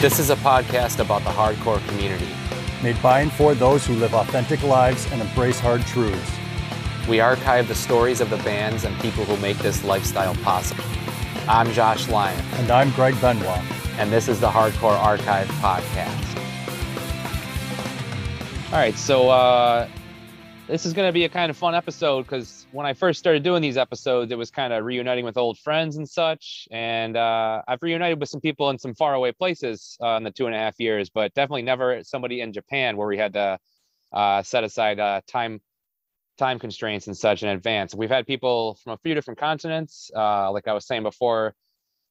This is a podcast about the hardcore community. Made by and for those who live authentic lives and embrace hard truths. We archive the stories of the bands and people who make this lifestyle possible. I'm Josh Lyon. And I'm Greg Benoit. And this is the Hardcore Archive Podcast. All right, so uh, this is going to be a kind of fun episode because when I first started doing these episodes, it was kind of reuniting with old friends and such. And uh, I've reunited with some people in some faraway places uh, in the two and a half years, but definitely never somebody in Japan where we had to uh, set aside uh, time time constraints and such in advance. We've had people from a few different continents. Uh, like I was saying before,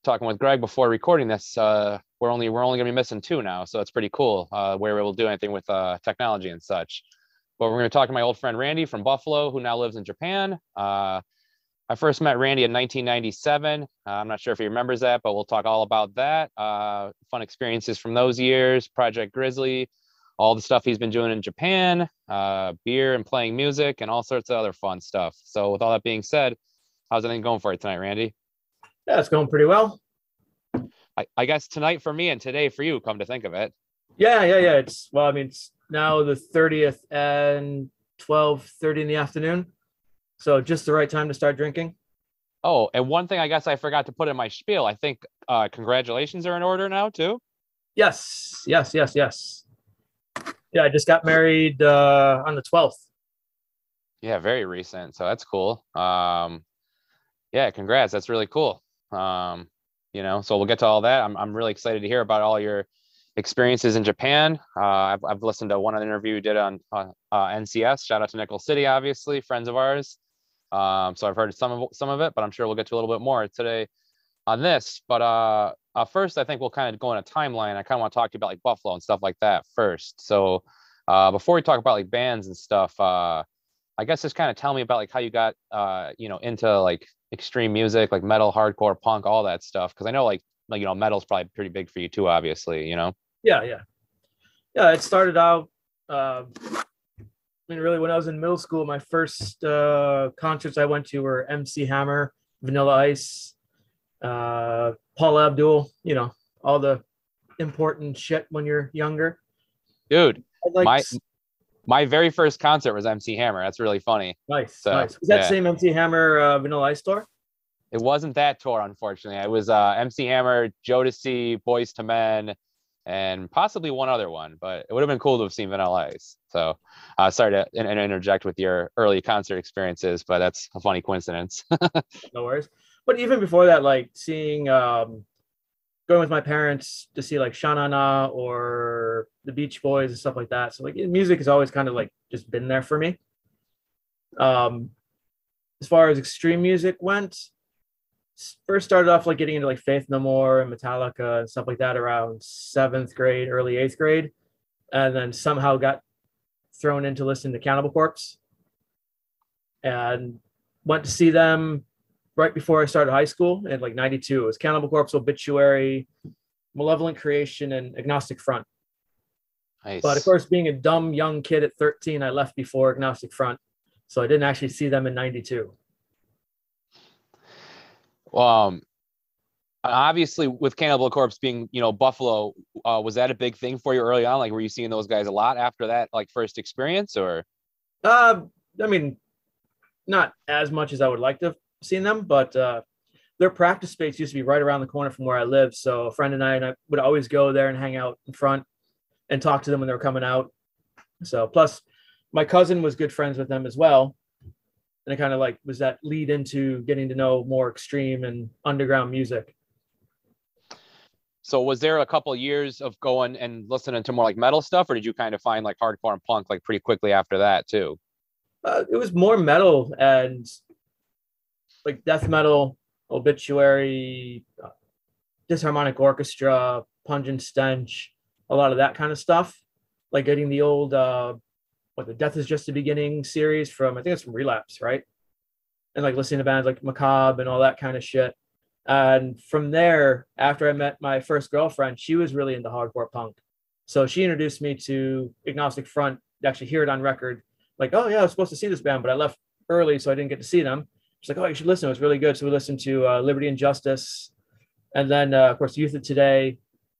talking with Greg before recording this, uh, we're only we're only gonna be missing two now, so it's pretty cool. Uh, where we'll do anything with uh, technology and such. But we're gonna talk to my old friend Randy from Buffalo, who now lives in Japan. Uh, I first met Randy in 1997. Uh, I'm not sure if he remembers that, but we'll talk all about that. Uh, fun experiences from those years, Project Grizzly, all the stuff he's been doing in Japan, uh, beer and playing music, and all sorts of other fun stuff. So, with all that being said, how's everything going for you tonight, Randy? Yeah, it's going pretty well. I, I guess tonight for me and today for you, come to think of it. Yeah, yeah, yeah. It's well, I mean, it's now the 30th and 12:30 in the afternoon. So just the right time to start drinking. Oh, and one thing I guess I forgot to put in my spiel. I think uh, congratulations are in order now too. Yes, yes, yes, yes. Yeah, I just got married uh, on the 12th. Yeah, very recent. So that's cool. Um, yeah, congrats. That's really cool. Um, you know, so we'll get to all that. I'm, I'm really excited to hear about all your experiences in Japan. Uh, I've, I've listened to one interview you did on uh, NCS. Shout out to Nickel City, obviously, friends of ours. Um, so I've heard some of some of it, but I'm sure we'll get to a little bit more today on this. But uh, uh, first, I think we'll kind of go in a timeline. I kind of want to talk to you about like Buffalo and stuff like that first. So uh, before we talk about like bands and stuff, I guess just kind of tell me about like how you got you know into like extreme music, like metal, hardcore, punk, all that stuff. Because I know like like you know metal's probably pretty big for you too, obviously. You know. Yeah, yeah, yeah. It started out. Uh, I mean, really, when I was in middle school, my first uh, concerts I went to were MC Hammer, Vanilla Ice, uh, Paula Abdul. You know, all the important shit when you're younger. Dude, like my my very first concert was MC Hammer. That's really funny. Nice, so, nice. Was that yeah. same MC Hammer uh, Vanilla Ice tour? It wasn't that tour, unfortunately. It was uh, MC Hammer, Jodeci, Boyz II Men, and possibly one other one. But it would have been cool to have seen Vanilla Ice. So, uh, sorry to in- interject with your early concert experiences, but that's a funny coincidence. no worries. But even before that, like seeing, um, going with my parents to see like Sha Na Na or the Beach Boys and stuff like that. So like music has always kind of like just been there for me. Um, as far as extreme music went, first started off like getting into like Faith No More and Metallica and stuff like that around seventh grade, early eighth grade, and then somehow got thrown into listening to Cannibal Corpse, and went to see them right before I started high school in like '92. It was Cannibal Corpse, Obituary, Malevolent Creation, and Agnostic Front. Nice. But of course, being a dumb young kid at 13, I left before Agnostic Front, so I didn't actually see them in '92 um obviously with cannibal corpse being you know buffalo uh, was that a big thing for you early on? Like were you seeing those guys a lot after that like first experience or? Uh i mean not as much as i would like to have seen them but uh their practice space used to be right around the corner from where i live so a friend and i, and I would always go there and hang out in front and talk to them when they were coming out. So plus my cousin was good friends with them as well and it kind of like was that lead into getting to know more extreme and underground music? So was there a couple of years of going and listening to more like metal stuff or did you kind of find like hardcore and punk like pretty quickly after that too? Uh, it was more metal and like death metal obituary uh, disharmonic orchestra pungent stench a lot of that kind of stuff. Like getting the old uh what the Death is Just a Beginning series from I think it's from Relapse, right? And like listening to bands like Macabre and all that kind of shit. And from there, after I met my first girlfriend, she was really into hardcore punk. So she introduced me to Agnostic Front, actually hear it on record. Like, oh yeah, I was supposed to see this band, but I left early, so I didn't get to see them. She's like, oh, you should listen. It was really good. So we listened to uh, Liberty and Justice, and then uh, of course Youth of Today,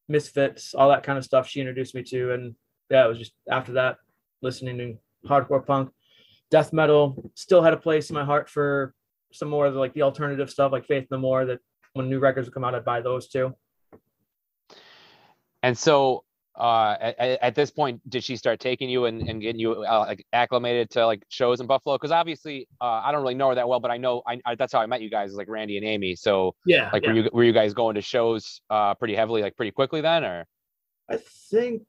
Misfits, all that kind of stuff. She introduced me to, and yeah, it was just after that listening to hardcore punk, death metal. Still had a place in my heart for some more of the, like the alternative stuff, like Faith No More. That when new records would come out, I'd buy those too. And so uh, at, at, this point, did she start taking you and, and getting you uh, like acclimated to like shows in Buffalo? Because obviously, uh, I don't really know her that well, but I know I, I, that's how I met you guys, is like Randy and Amy. So yeah, like yeah. were you were you guys going to shows uh, pretty heavily, like pretty quickly then, or? I think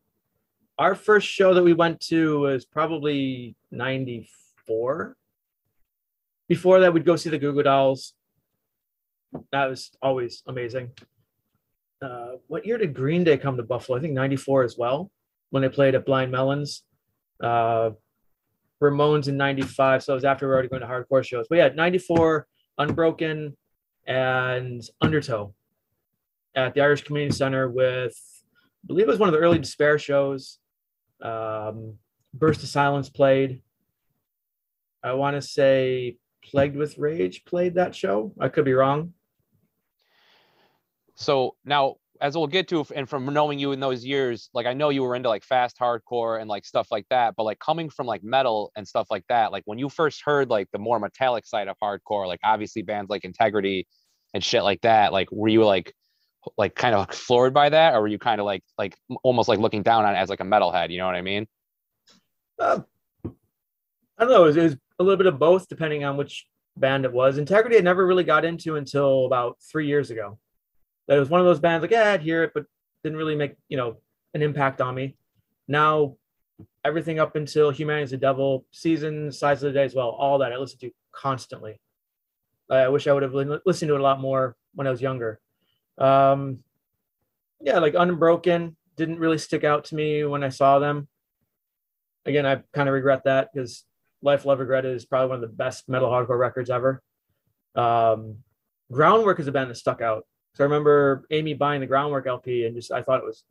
our first show that we went to was probably '94. Before that, we'd go see the Goo Dolls. That was always amazing uh, what year did Green Day come to Buffalo? I think 94 as well, when they played at Blind Melons. Uh, Ramones in 95. So it was after we were already going to hardcore shows. But yeah, 94, Unbroken, and Undertow at the Irish Community Center with, I believe it was one of the early Despair shows. Um, Burst of Silence played. I want to say Plagued with Rage played that show. I could be wrong. So now, as we'll get to, and from knowing you in those years, like I know you were into like fast hardcore and like stuff like that, but like coming from like metal and stuff like that, like when you first heard like the more metallic side of hardcore, like obviously bands like Integrity and shit like that, like were you like like kind of floored by that, or were you kind of like like almost like looking down on it as like a metalhead? You know what I mean? Uh, I don't know. It was, it was a little bit of both, depending on which band it was. Integrity I never really got into until about three years ago that was one of those bands like, yeah, I'd hear it, but didn't really make, you know, an impact on me. Now, everything up until Humanity is the Devil, season, Size of the Day as well, all that I listened to constantly. I wish I would have listened to it a lot more when I was younger. Um, yeah, like Unbroken didn't really stick out to me when I saw them. Again, I kind of regret that because Life Love Regret is probably one of the best metal hardcore records ever. Um, Groundwork is a band that stuck out. So I remember Amy buying the Groundwork LP and just I thought it was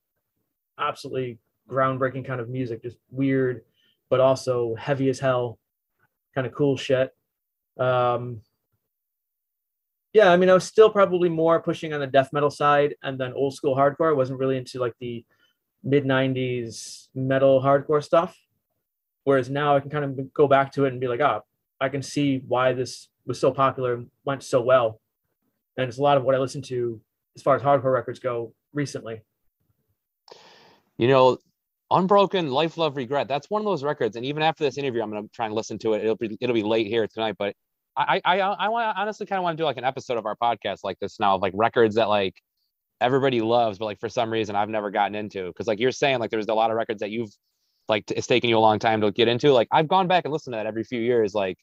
absolutely groundbreaking kind of music, just weird, but also heavy as hell, kind of cool shit. Um, yeah, I mean, I was still probably more pushing on the death metal side and then old school hardcore. I wasn't really into like the mid 90s metal hardcore stuff. Whereas now I can kind of go back to it and be like, oh, I can see why this was so popular and went so well and it's a lot of what I listen to as far as hardcore records go recently. You know, Unbroken, Life, Love, Regret. That's one of those records. And even after this interview, I'm gonna try and listen to it. It'll be it'll be late here tonight, but I I I want honestly kind of want to do like an episode of our podcast like this now of like records that like everybody loves, but like for some reason I've never gotten into. Because like you're saying, like there's a lot of records that you've like it's taken you a long time to get into. Like I've gone back and listened to that every few years. Like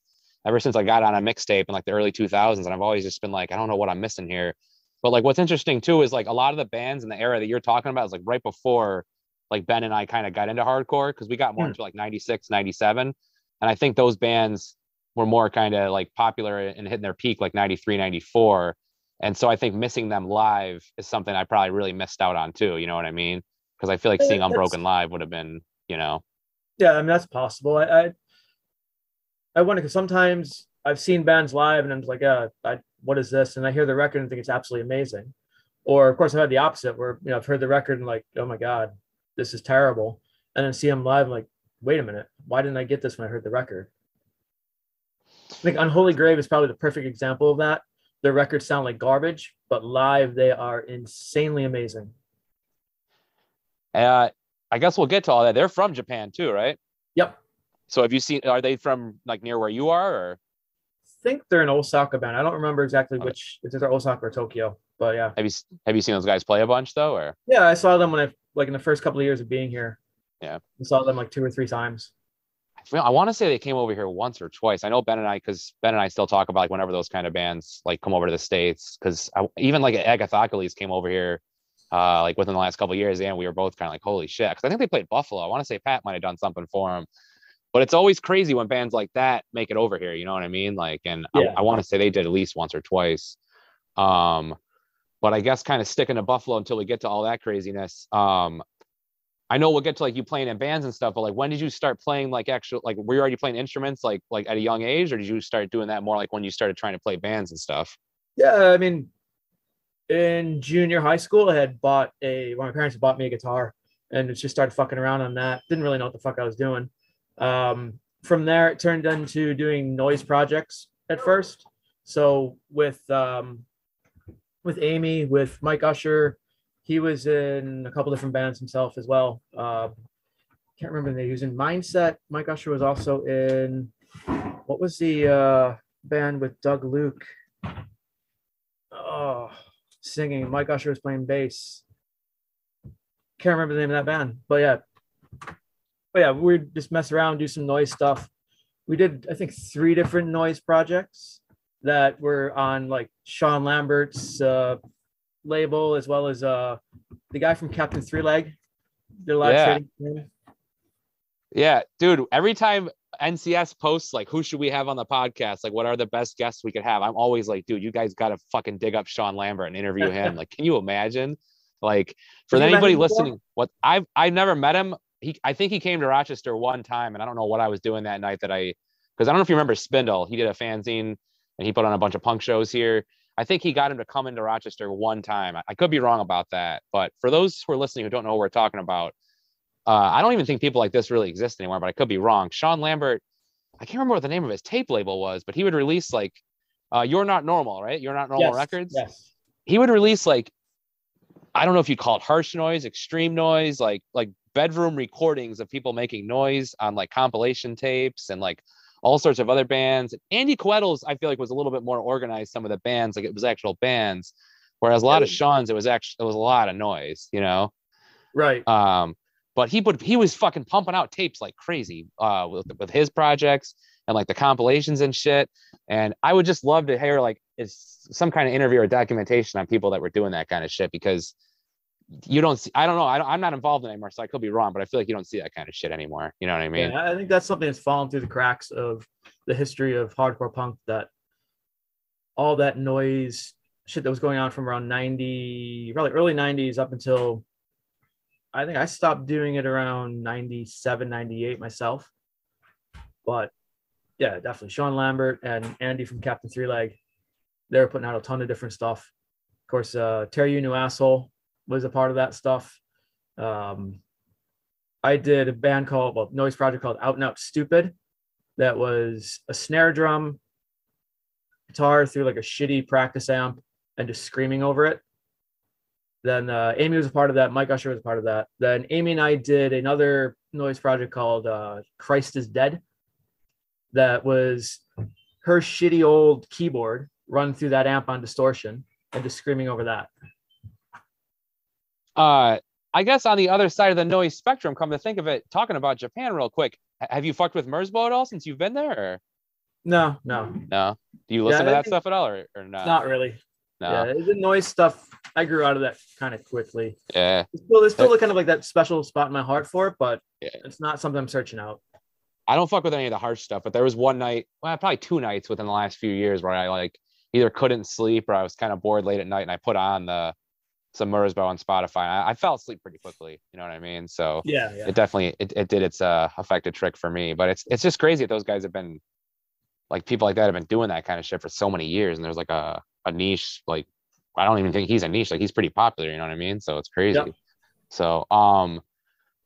ever since I got on a mixtape in like the early 2000s. And I've always just been like, I don't know what I'm missing here. But like, what's interesting too is like a lot of the bands in the era that you're talking about is like right before like Ben and I kind of got into hardcore because we got more hmm. into like 96, 97. And I think those bands were more kind of like popular and hitting their peak like 93, 94. And so I think missing them live is something I probably really missed out on too. You know what I mean? Because I feel like seeing Unbroken live would have been, you know. Yeah, I mean that's possible. I, I I wonder because sometimes I've seen bands live and I'm like, uh, I, what is this? And I hear the record and think it's absolutely amazing. Or of course I've had the opposite where you know I've heard the record and like, oh my god, this is terrible. And then see them live, I'm like, wait a minute, why didn't I get this when I heard the record? I think Unholy Grave is probably the perfect example of that. Their records sound like garbage, but live they are insanely amazing. Uh, I guess we'll get to all that. They're from Japan too, right? Yep. So have you seen? Are they from like near where you are, or? I think they're in Osaka band. I don't remember exactly okay. which. If they're Osaka or Tokyo, but yeah. Have you have you seen those guys play a bunch though, or? Yeah, I saw them when I like in the first couple of years of being here. Yeah. I saw them like two or three times. I want to say they came over here once or twice. I know Ben and I, because Ben and I still talk about like whenever those kind of bands like come over to the states, because even like Agathocles came over here, uh, like within the last couple years, and we were both kind of like, holy shit, because I think they played Buffalo. I want to say Pat might have done something for them, but it's always crazy when bands like that make it over here. You know what I mean? Like, and yeah. I, I want to say they did at least once or twice. Um, but I guess kind of sticking to Buffalo until we get to all that craziness. Um, I know we'll get to like you playing in bands and stuff, but like when did you start playing like actual like were you already playing instruments like like at a young age, or did you start doing that more like when you started trying to play bands and stuff? Yeah, I mean, in junior high school, I had bought a, well, my parents had bought me a guitar and just started fucking around on that. Didn't really know what the fuck I was doing. Um, from there, it turned into doing noise projects at first. So with um, with Amy, with Mike Usher, he was in a couple different bands himself as well. Uh, can't remember the name. He was in Mindset. Mike Usher was also in what was the uh, band with Doug Luke? Oh, singing. Mike Usher was playing bass. Can't remember the name of that band, but yeah, but yeah, we'd just mess around, do some noise stuff. We did, I think, three different noise projects that were on like Sean Lambert's uh, label, as well as uh, the guy from Captain Three Leg. Their last Yeah. rating. Yeah, dude. Every time NCS posts like, who should we have on the podcast? Like, what are the best guests we could have? I'm always like, dude, you guys got to fucking dig up Sean Lambert and interview him. like, can you imagine? Like, for Have you met anybody him before? listening, what I've I've never met him. He, I think he came to Rochester one time, and I don't know what I was doing that night that I, because I don't know if you remember Spindle. He did a fanzine and he put on a bunch of punk shows here. I think he got him to come into Rochester one time. I, I could be wrong about that, but for those who are listening who don't know what we're talking about, uh, I don't even think people like this really exist anymore, but I could be wrong. Sean Lambert, I can't remember what the name of his tape label was, but he would release like uh, You're Not Normal, right? You're Not Normal Yes, Records. Yes. He would release like I don't know if you call it harsh noise, extreme noise, like like bedroom recordings of people making noise on like compilation tapes and like all sorts of other bands. Andy Quettles, I feel like was a little bit more organized. Some of the bands, like it was actual bands, whereas a lot of. Sean's, it was actually it was a lot of noise, you know. Right. Um, but he would he was fucking pumping out tapes like crazy uh with, with his projects and like the compilations and shit. And I would just love to hear like is some kind of interview or documentation on people that were doing that kind of shit because you don't see I don't know I I'm not involved anymore so I could be wrong but I feel like you don't see that kind of shit anymore you know what I mean yeah, I think that's something that's fallen through the cracks of the history of hardcore punk. That all that noise shit that was going on from around 90, probably early 90s up until I think I stopped doing it around 97, 98 myself. But yeah, definitely Sean Lambert and Andy from Captain Three Leg. They were putting out a ton of different stuff. Of course, uh, Terry You New Asshole was a part of that stuff. Um, I did a band called, well, noise project called Out and Out Stupid. That was a snare drum, guitar through like a shitty practice amp, and just screaming over it. Then uh, Amy was a part of that. Mike Usher was a part of that. Then Amy and I did another noise project called uh, Christ is Dead. That was her shitty old keyboard run through that amp on distortion and just screaming over that. Uh I guess on the other side of the noise spectrum come to think of it talking about Japan real quick have you fucked with Merzbow at all since you've been there or No, no, no do you listen Yeah, to that stuff at all or, or not not really. no Yeah, the noise stuff. I grew out of that kind of quickly. yeah There's still, there's still kind of like that special spot in my heart for it, but Yeah. it's not something I'm searching out. I don't fuck with any of the harsh stuff, but there was one night, well, probably two nights within the last few years where I like either couldn't sleep or I was kind of bored late at night and I put on the some Merzbow on Spotify. I, I fell asleep pretty quickly. You know what I mean? So Yeah, yeah. it definitely it, it did its uh effective trick for me. But it's it's just crazy that those guys have been like people like that have been doing that kind of shit for so many years. And there's like a, a niche, like I don't even think he's a niche, like he's pretty popular, you know what I mean? So it's crazy. Yep. So um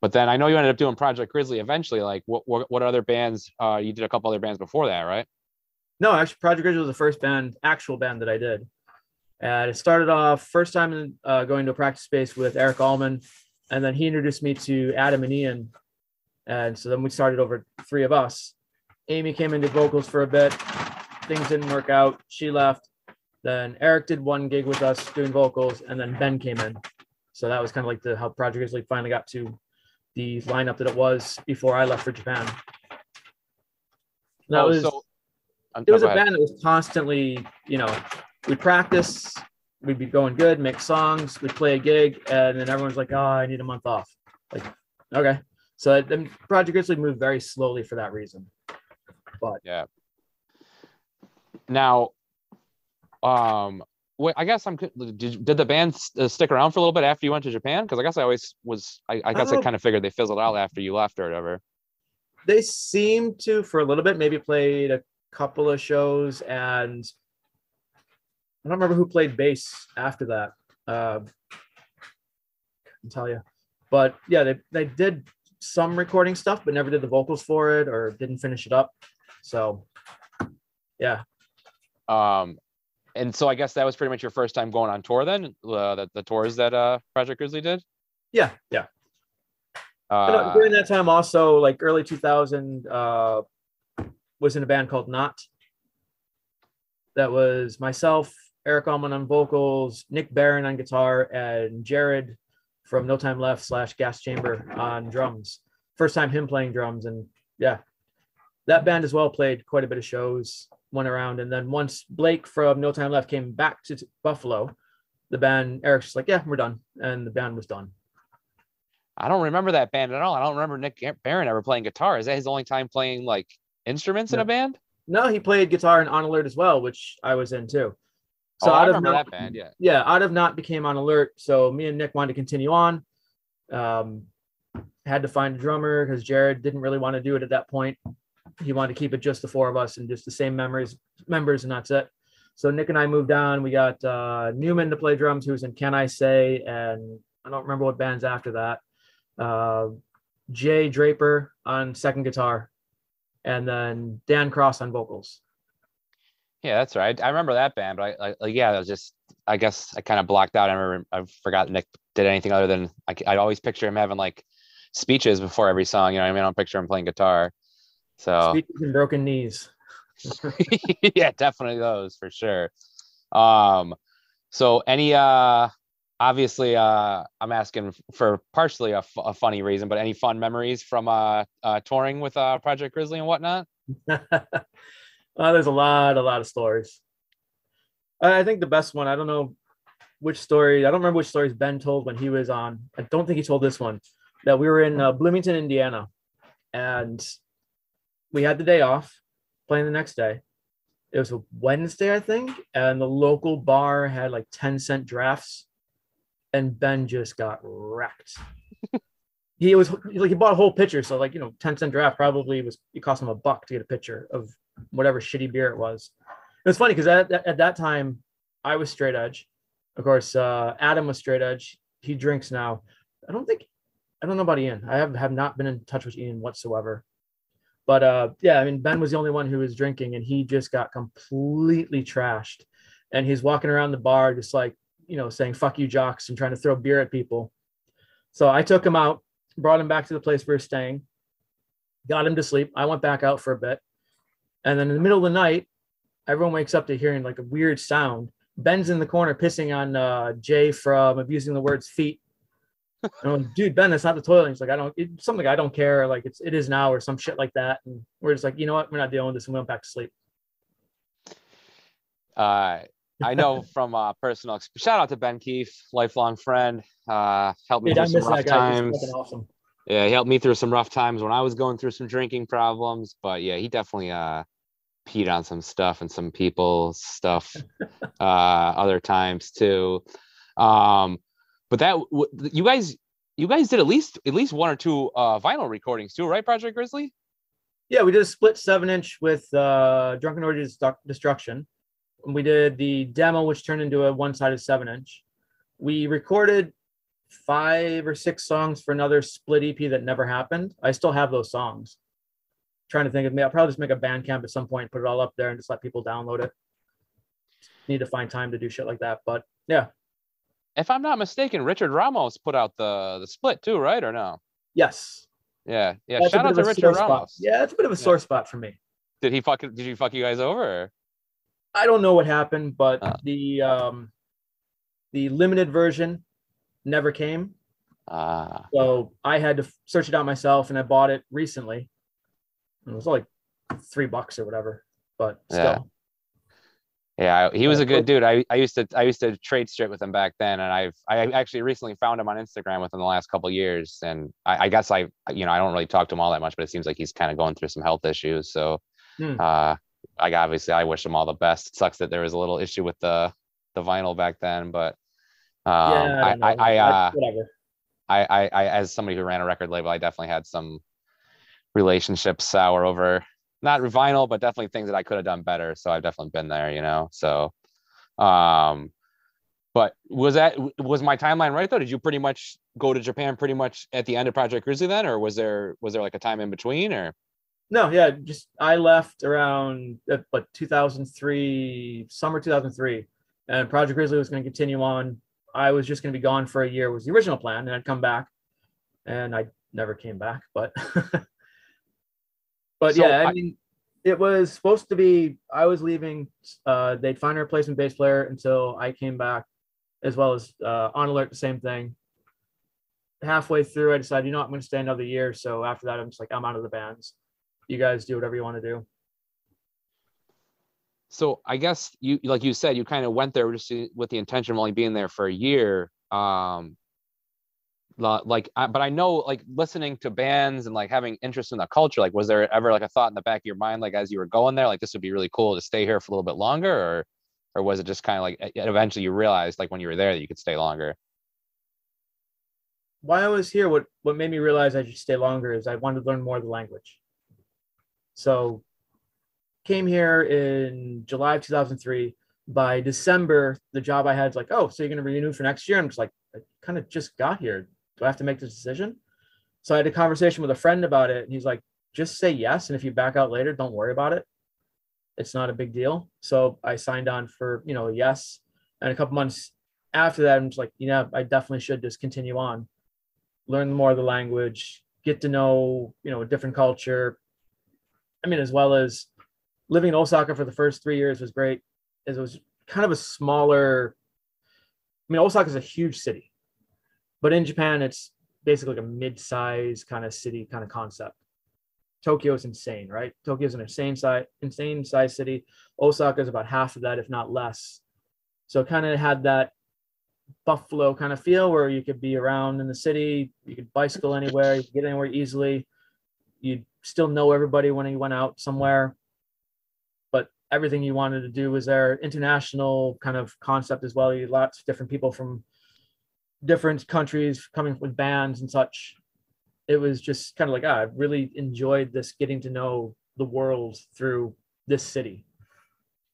but then I know you ended up doing Project Grizzly eventually. Like, what what, what other bands? Uh, you did a couple other bands before that, right? No, actually, Project Grizzly was the first band, actual band that I did. And it started off first time uh, going to a practice space with Eric Allman, and then he introduced me to Adam and Ian, and so then we started over three of us. Amy came into vocals for a bit. Things didn't work out. She left. Then Eric did one gig with us doing vocals, and then Ben came in. So that was kind of like the how Project Grizzly finally got to the lineup that it was before I left for Japan. That Oh, was so it was a band that was constantly, you know, we'd practice, we'd be going good, make songs, we'd play a gig, and then everyone's like, "Oh, I need a month off." Like, okay, so then Project Grizzly moved very slowly for that reason. But yeah. Now, um, wait, I guess I'm. Did, did the band uh, stick around for a little bit after you went to Japan? Because I guess I always was. I, I guess I Oh. kind of figured they fizzled out after you left or whatever. They seemed to, for a little bit, maybe played a couple of shows, and I don't remember who played bass after that. Uh, can tell you, but yeah, they they did some recording stuff, but never did the vocals for it or didn't finish it up. So, yeah. Um, and so I guess that was pretty much your first time going on tour then. Uh, the, the tours that uh Project Grizzly did. Yeah, yeah. Uh, during that time, also like early 2000, uh, was in a band called Not. That was myself, Eric Allman on vocals, Nick Barron on guitar, and Jared from No Time Left slash Gas Chamber on drums. First time him playing drums, and yeah, that band as well played quite a bit of shows, went around, and then once Blake from No Time Left came back to Buffalo, the band Eric's just like, yeah, we're done, and the band was done. I don't remember that band at all. I don't remember Nick Barron ever playing guitar. Is that his only time playing like instruments in a band? No, he played guitar in On Alert as well, which I was in too. So oh, I remember not, that band. Yeah. Yeah. Out of Not became On Alert. So me and Nick wanted to continue on. Um, had to find a drummer because Jared didn't really want to do it at that point. He wanted to keep it just the four of us and just the same memories members, and that's it. So Nick and I moved on. We got uh, Newman to play drums, who was in Can I Say, and I don't remember what bands after that. Uh, Jay Draper on second guitar, and then Dan Cross on vocals. Yeah, that's right. I remember that band, but I, like, yeah, I was just, I guess I kind of blocked out. I remember, I forgot Nick did anything other than I, I always picture him having like speeches before every song. You know, I mean, I don't picture him playing guitar. So speeches and broken knees. yeah, definitely those for sure. Um, so any uh obviously uh i'm asking for partially a, f- a funny reason but any fun memories from uh, uh touring with uh project grizzly and whatnot uh, there's a lot a lot of stories. I think the best one i don't know which story i don't remember which stories ben told when he was on. I don't think he told this one that we were in uh, bloomington indiana and we had the day off playing the next day. It was a wednesday i think and the local bar had like 10 cent drafts and Ben just got wrecked. he was like he bought a whole pitcher, so like you know, 10 cent draft probably was it cost him a buck to get a pitcher of whatever shitty beer it was. It was funny because at, at that time I was straight edge. Of course, uh, Adam was straight edge. He drinks now. I don't think I don't know about Ian. I have, have not been in touch with Ian whatsoever. But uh, yeah, I mean Ben was the only one who was drinking, and he just got completely trashed. And he's walking around the bar just like you know, saying "fuck you, jocks" and trying to throw beer at people. So I took him out, brought him back to the place we were staying, got him to sleep. I went back out for a bit, and then in the middle of the night, everyone wakes up to hearing like a weird sound. Ben's in the corner pissing on uh, Jay from abusing the words feet. I'm Like, dude, Ben, that's not the toilet. he's like, I don't, it's something I don't care. Like it's, it is now or some shit like that. And we're just like, you know what? We're not dealing with this. And we went back to sleep. Uh, I know from uh, personal shout out to Ben Keefe, lifelong friend. Uh, helped me Dude, through some rough times. Awesome. Yeah, he helped me through some rough times when I was going through some drinking problems. But yeah, he definitely uh, peed on some stuff and some people's stuff uh, other times too. Um, but that you guys, you guys did at least at least one or two uh, vinyl recordings too, right, Project Grizzly? Yeah, we did a split seven inch with uh, Drunken Orgies Destruction we did the demo, which turned into a one-sided seven inch. We recorded five or six songs for another split EP that never happened. I still have those songs. trying to think of me, I'll probably just make a Bandcamp at some point, put it all up there, and just let people download it. Need to find time to do shit like that, but yeah. If I'm not mistaken, Richard Ramos put out the the split too, right or no? Yes. Yeah, yeah. That's Shout out to Richard Ramos. Spot. Yeah, it's a bit of a sore yeah. spot for me. Did he fuck? Did you fuck you guys over? Or? I don't know what happened, but uh, the um, the limited version never came. Uh, so I had to search it out myself, and I bought it recently. It was like three bucks or whatever, but still. Yeah. Yeah, he was a good dude. I, I used to I used to trade straight with him back then, and I've I actually recently found him on Instagram within the last couple years, and I, I, guess I you know I don't really talk to him all that much, but it seems like he's kind of going through some health issues. So, hmm. uh, like obviously I wish them all the best. It sucks that there was a little issue with the the vinyl back then, but um, yeah, I, I, I, uh, whatever. I, I, I, as somebody who ran a record label, I definitely had some relationships sour over not vinyl, but definitely things that I could have done better. So I've definitely been there, you know. So, Um, but was that was my timeline right though? Did you pretty much go to Japan pretty much at the end of Project Grizzly then, or was there was there like a time in between or? No, yeah, just I left around uh, what 2003, summer 2003, and Project Grizzly was going to continue on. I was just going to be gone for a year was the original plan, and I'd come back, and I never came back. But but So yeah, I, I- mean, it was supposed to be. I was leaving. Uh, they'd find a replacement bass player until I came back, as well as uh, on alert. The same thing. Halfway through, I decided, you know, I'm going to stay another year. So after that, I'm just like, I'm out of the bands. You guys do whatever you want to do. So I guess you like you said you kind of went there just with the intention of only being there for a year. Um, like, but I know like listening to bands and like having interest in the culture. Like, was there ever like a thought in the back of your mind, like as you were going there, like this would be really cool to stay here for a little bit longer, or or was it just kind of like eventually you realized like when you were there that you could stay longer? while I was here, what what made me realize I should stay longer is I wanted to learn more of the language. So, came here in July of 2003. By December, the job I had is like, oh, so you're going to renew for next year? I'm just like, I kind of just got here. Do I have to make this decision? So I had a conversation with a friend about it, and he's like, just say yes, and if you back out later, don't worry about it. It's not a big deal. So I signed on for you know yes, and a couple months after that, I'm just like, you know, I definitely should just continue on learn more of the language, get to know, you know, a different culture. I mean, as well as living in Osaka for the first three years was great. As it was kind of a smaller. I mean, Osaka is a huge city, but in Japan, it's basically like a mid-size kind of city kind of concept. Tokyo is insane, right? Tokyo is an insane size, insane size city. Osaka is about half of that, if not less. So kind of had that buffalo kind of feel where you could be around in the city you could bicycle anywhere you could get anywhere easily you'd still know everybody when you went out somewhere but everything you wanted to do was there. International kind of concept as well. You had lots of different people from different countries coming with bands and such. It was just kind of like ah, i really enjoyed this getting to know the world through this city.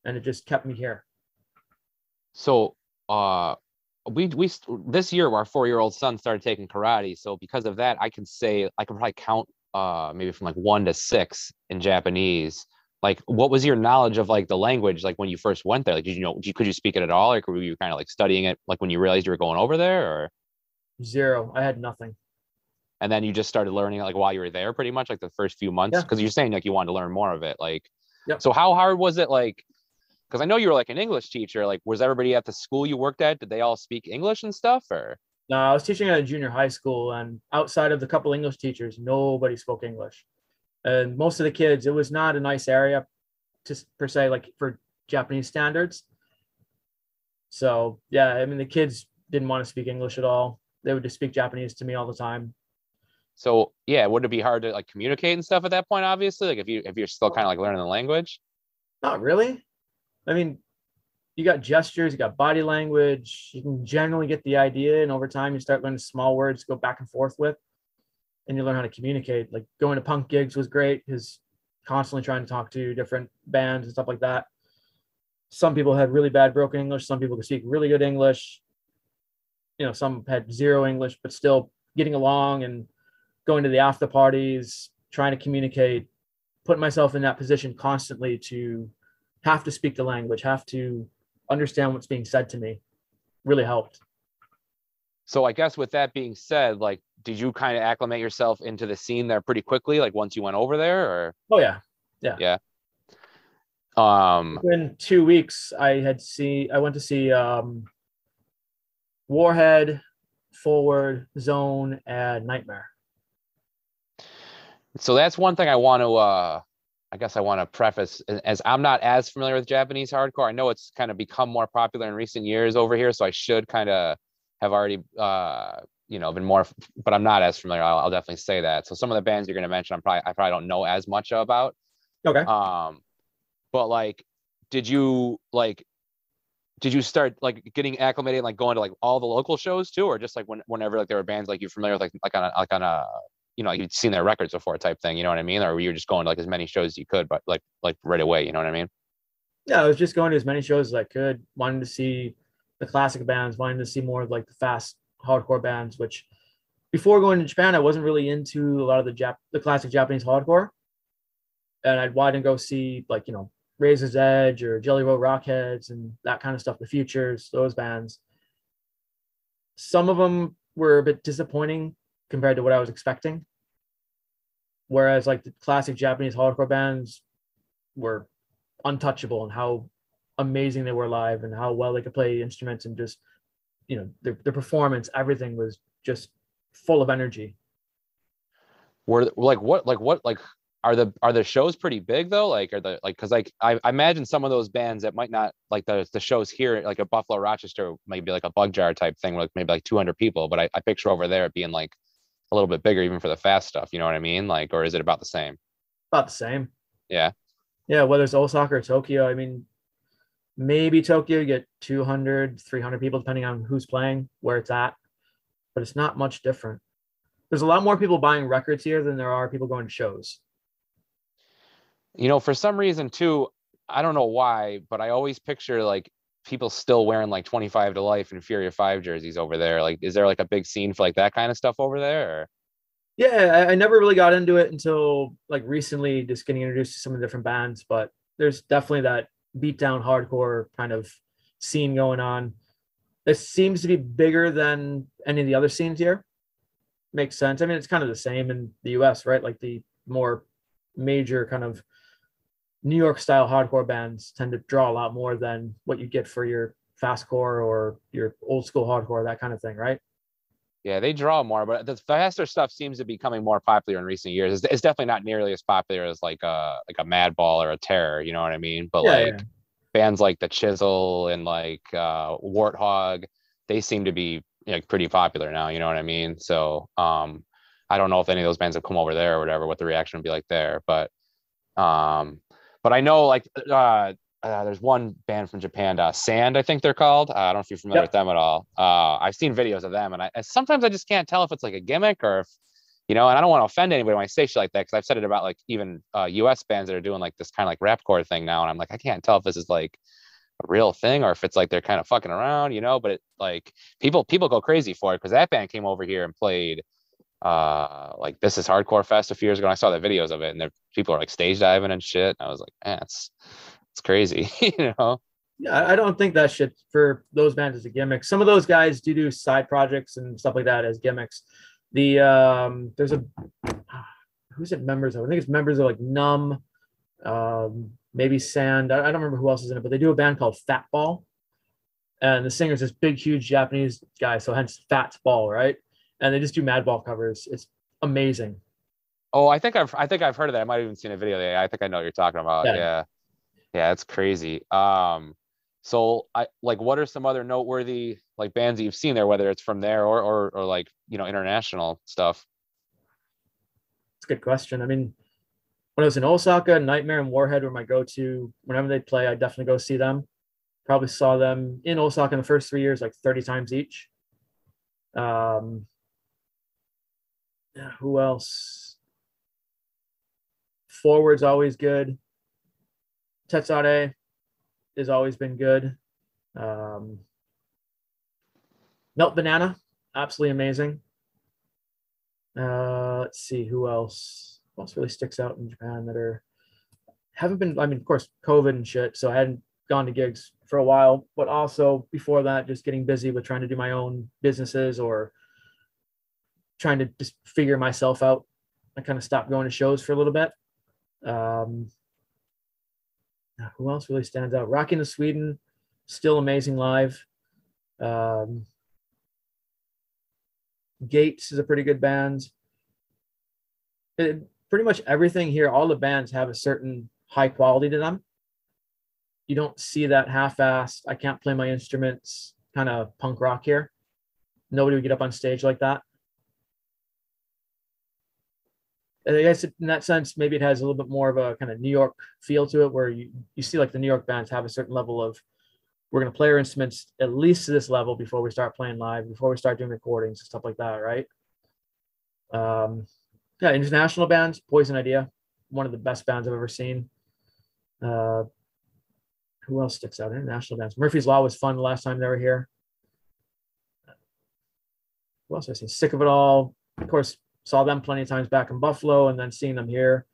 And it just kept me here. So, uh, we we this year our four year old son started taking karate. So because of that, I can say I can probably count uh maybe from like one to six in Japanese. Like, what was your knowledge of like the language like when you first went there? Like, did you know? Could you speak it at all? Like, were you kind of like studying it like when you realized you were going over there, or zero i had nothing and then you just started learning like while you were there, pretty much like the first few months? Yeah. Because you're saying like you wanted to learn more of it. Like, Yep. so how hard was it? Like, because I know you were like an English teacher. Like, was everybody at the school you worked at? Did they all speak English and stuff, or? No, I was teaching at a junior high school, and outside of the couple English teachers, nobody spoke English. And most of the kids, it was not a nice area, just per se, like for Japanese standards. So yeah, I mean the kids didn't want to speak English at all. They would just speak Japanese to me all the time. So yeah, would it be hard to like communicate and stuff at that point? Obviously, like if you if you're still kind of like learning the language. Not really. I mean, you got gestures, you got body language. You can generally get the idea, and over time, you start learning small words to go back and forth with, and you learn how to communicate. Like going to punk gigs was great because constantly trying to talk to different bands and stuff like that. Some people had really bad broken English. Some people could speak really good English. You know, some had zero English, but still getting along and going to the after parties, trying to communicate, putting myself in that position constantly to have to speak the language, have to understand what's being said to me, really helped. So I guess with that being said, like, did you kind of acclimate yourself into the scene there pretty quickly? Like once you went over there, or Oh yeah, Yeah. Yeah. um, in two weeks, I had see I went to see um, Warhead, Forward, Zone, and Nightmare. so that's one thing I want to uh I guess I want to preface as I'm not as familiar with Japanese hardcore. I know it's kind of become more popular in recent years over here, so I should kind of have already uh you know been more but I'm not as familiar. I'll, I'll definitely say that. So some of the bands you're going to mention I'm probably I probably don't know as much about. Okay. Um but like did you like did you start like getting acclimated like going to like all the local shows too or just like when, whenever like there were bands like you're familiar with like like on a like on a you know you'd seen their records before type thing you know what i mean or you were just going to like as many shows as you could but like like right away you know what i mean Yeah, I was just going to as many shows as I could. Wanting to see the classic bands, wanting to see more of like the fast hardcore bands. Which before going to Japan, I wasn't really into a lot of the Jap the classic Japanese hardcore, and I'd widen go see like you know Razor's Edge or Jelly Roll Rockheads and that kind of stuff. The Futures, those bands. Some of them were a bit disappointing compared to what I was expecting. Whereas like the classic Japanese hardcore bands were untouchable and how amazing they were live and how well they could play instruments and just you know their, their performance everything was just full of energy Were like what like what like are the are the shows pretty big though? Like are the like because like I, I imagine some of those bands that might not like the the shows here like a Buffalo Rochester maybe like a bug jar type thing like maybe like 200 people, but I, I picture over there being like a little bit bigger even for the fast stuff. You know what I mean? Like or is it about the same? about the same Yeah. yeah whether it's osaka or tokyo i mean maybe tokyo you get 200 300 people depending on who's playing where it's at but it's not much different there's a lot more people buying records here than there are people going to shows You know, for some reason too, I don't know why, but I always picture like people still wearing like 25 ta Life and Fury of Five jerseys over there. Like, is there like a big scene for like that kind of stuff over there? Or? yeah I, I never really got into it until like recently just getting introduced to some of the different bands but there's definitely that beat down hardcore kind of scene going on it seems to be bigger than any of the other scenes here makes sense i mean it's kind of the same in the us right like the more major kind of new york style hardcore bands tend to draw a lot more than what you get for your fastcore or your old school hardcore that kind of thing right Yeah, they draw more, but the faster stuff seems to be becoming more popular in recent years. It's, it's definitely not nearly as popular as like a like a Madball or a Terror. You know what I mean? But Yeah, like yeah. bands like the Chisel and like uh, Warthog, they seem to be you know, pretty popular now. You know what I mean? So um, I don't know if any of those bands have come over there or whatever, what the reaction would be like there. But um, but I know like uh, uh, there's one band from Japan, uh, Sand, I think they're called. Uh, I don't know if you're familiar Yep. with them at all. Uh, I've seen videos of them, and I sometimes I just can't tell if it's like a gimmick or if, you know. And I don't want to offend anybody when I say shit like that because I've said it about like even uh, U.S. bands that are doing like this kind of like rapcore thing now, and I'm like, I can't tell if this is like a real thing or if it's like they're kind of fucking around, you know. But it like people people go crazy for it because that band came over here and played uh like this is hardcore fest a few years ago and i saw the videos of it and there people are like stage diving and shit and i was like man it's it's crazy you know Yeah, I- don't think that shit for those bands is a gimmick. Some of those guys do do side projects and stuff like that as gimmicks. The um, there's a who's it members of? I think it's members of like Numb, um, maybe Sand. I, I don't remember who else is in it, but they do a band called Fat Ball, and the singer's this big, huge Japanese guy, so hence Fat Ball, right? And they just do Madball covers. It's amazing. oh i think i've i think i've heard of that i might have even seen a video yeah i think i know what you're talking about Yeah. yeah yeah, it's crazy um so i like what are some other noteworthy like bands that you've seen there whether it's from there or or, or like you know international stuff It's a good question. I mean, when I was in Osaka, Nightmare and Warhead were my go-to. Whenever they play, I definitely go see them. Probably saw them in Osaka in the first three years, like 30 times each. Um, who else? Forward's always good. Tetsuarei has always been good. Um, Melt Banana, absolutely amazing. Uh, let's see who else. Who else really sticks out in Japan that are haven't been. I mean, of course, COVID and shit. So I hadn't gone to gigs for a while. But also before that, just getting busy with trying to do my own businesses or trying to just figure myself out. I kind of stopped going to shows for a little bit. Um, who else really stands out? Rocking to Sweden, still amazing live. Um, Gates is a pretty good band. It- pretty much everything here, all the bands have a certain high quality to them. You don't see that half-assed, I can't play my instruments kind of punk rock here. Nobody would get up on stage like that. I guess in that sense, maybe it has a little bit more of a kind of New York feel to it, where you, you see like the New York bands have a certain level of we're going to play our instruments at least to this level before we start playing live, before we start doing recordings and stuff like that, right? Um, yeah, international bands, Poison Idea, one of the best bands I've ever seen. Uh, who else sticks out? International bands. Murphy's Law was fun the last time they were here. Who else have I seen? Sick of it all. Of course, saw them plenty of times back in Buffalo, and then seeing them here.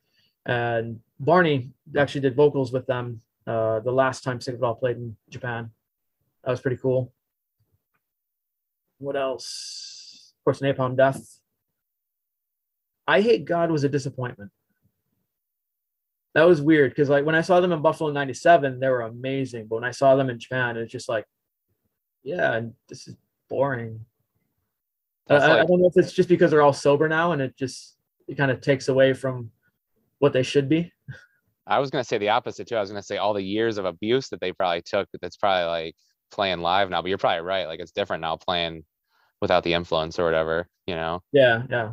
And Barney actually did vocals with them uh, the last time Sick of It All played in Japan. That was pretty cool. What else? Of course, Napalm Death. I Hate God was a disappointment. That was weird because like when I saw them in Buffalo in '97, they were amazing. But when I saw them in Japan, it's just like, yeah, this is boring. I, That's I don't know if it's just because they're all sober now and it just it kind of takes away from what they should be. I was gonna say the opposite too. I was gonna say all the years of abuse that they probably took. That's probably like playing live now. But you're probably right. Like it's different now playing without the influence or whatever. You know. Yeah, yeah.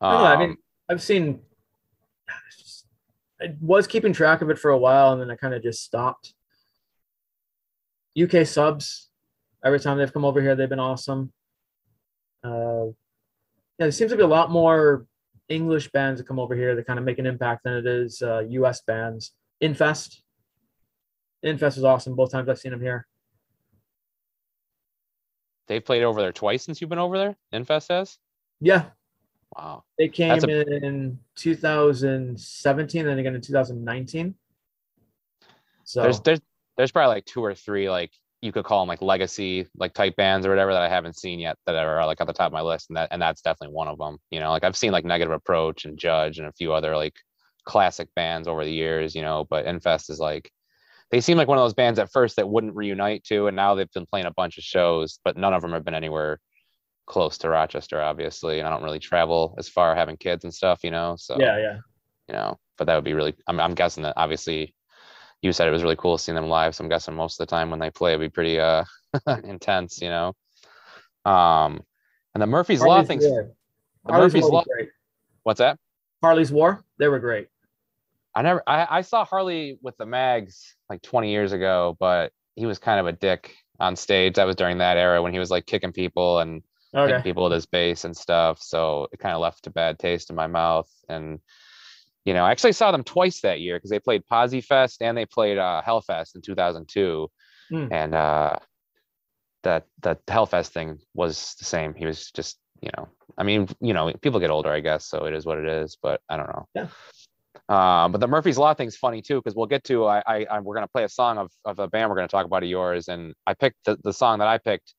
I know, I mean, Um, I've seen. just- I was keeping track of it for a while, and then I kind of just stopped. UK subs, every time they've come over here, they've been awesome. Uh, yeah, there seems to be a lot more English bands that come over here that kind of make an impact than it is uh, US bands. Infest, Infest is awesome. Both times I've seen them here. they've played over there twice since you've been over there. Infest has. Yeah, Wow. they came That's in 2017 and again in 2019. So There's there's there's probably like two or three like you could call them like legacy like type bands or whatever that I haven't seen yet that are like at the top of my list and that and that's definitely one of them. You know, like I've seen like Negative Approach and Judge and a few other like classic bands over the years. You know, but Infest is like they seem like one of those bands at first that wouldn't reunite to, and now they've been playing a bunch of shows, but none of them have been anywhere close to Rochester, obviously. And I don't really travel as far having kids and stuff, you know. So yeah, yeah. you know, but that would be really, I'm, I'm guessing that obviously you said it was really cool seeing them live. So I'm guessing most of the time when they play, it'd be pretty, uh, intense, you know? Um, and the Murphy's Law Harley's things, War. the Harley's Murphy's War Law, great. what's that? Harley's War, they were great. I never, I, I saw Harley with the mags like 20 years ago, but he was kind of a dick on stage. That was during that era when he was like kicking people and Okay. people with his bass and stuff. So it kind of left a bad taste in my mouth. And you know, I actually saw them twice that year because they played Posy Fest and they played uh, Hellfest in 2002. Hmm. And uh, that that Hellfest thing was the same. He was just, you know, I mean, you know, people get older, I guess, so it is what it is. But I don't know. Yeah. Um, but the Murphy's Law thing's funny too because we'll get to I, I, I we're gonna play a song of of a band we're gonna talk about of yours, and I picked the, the song that I picked.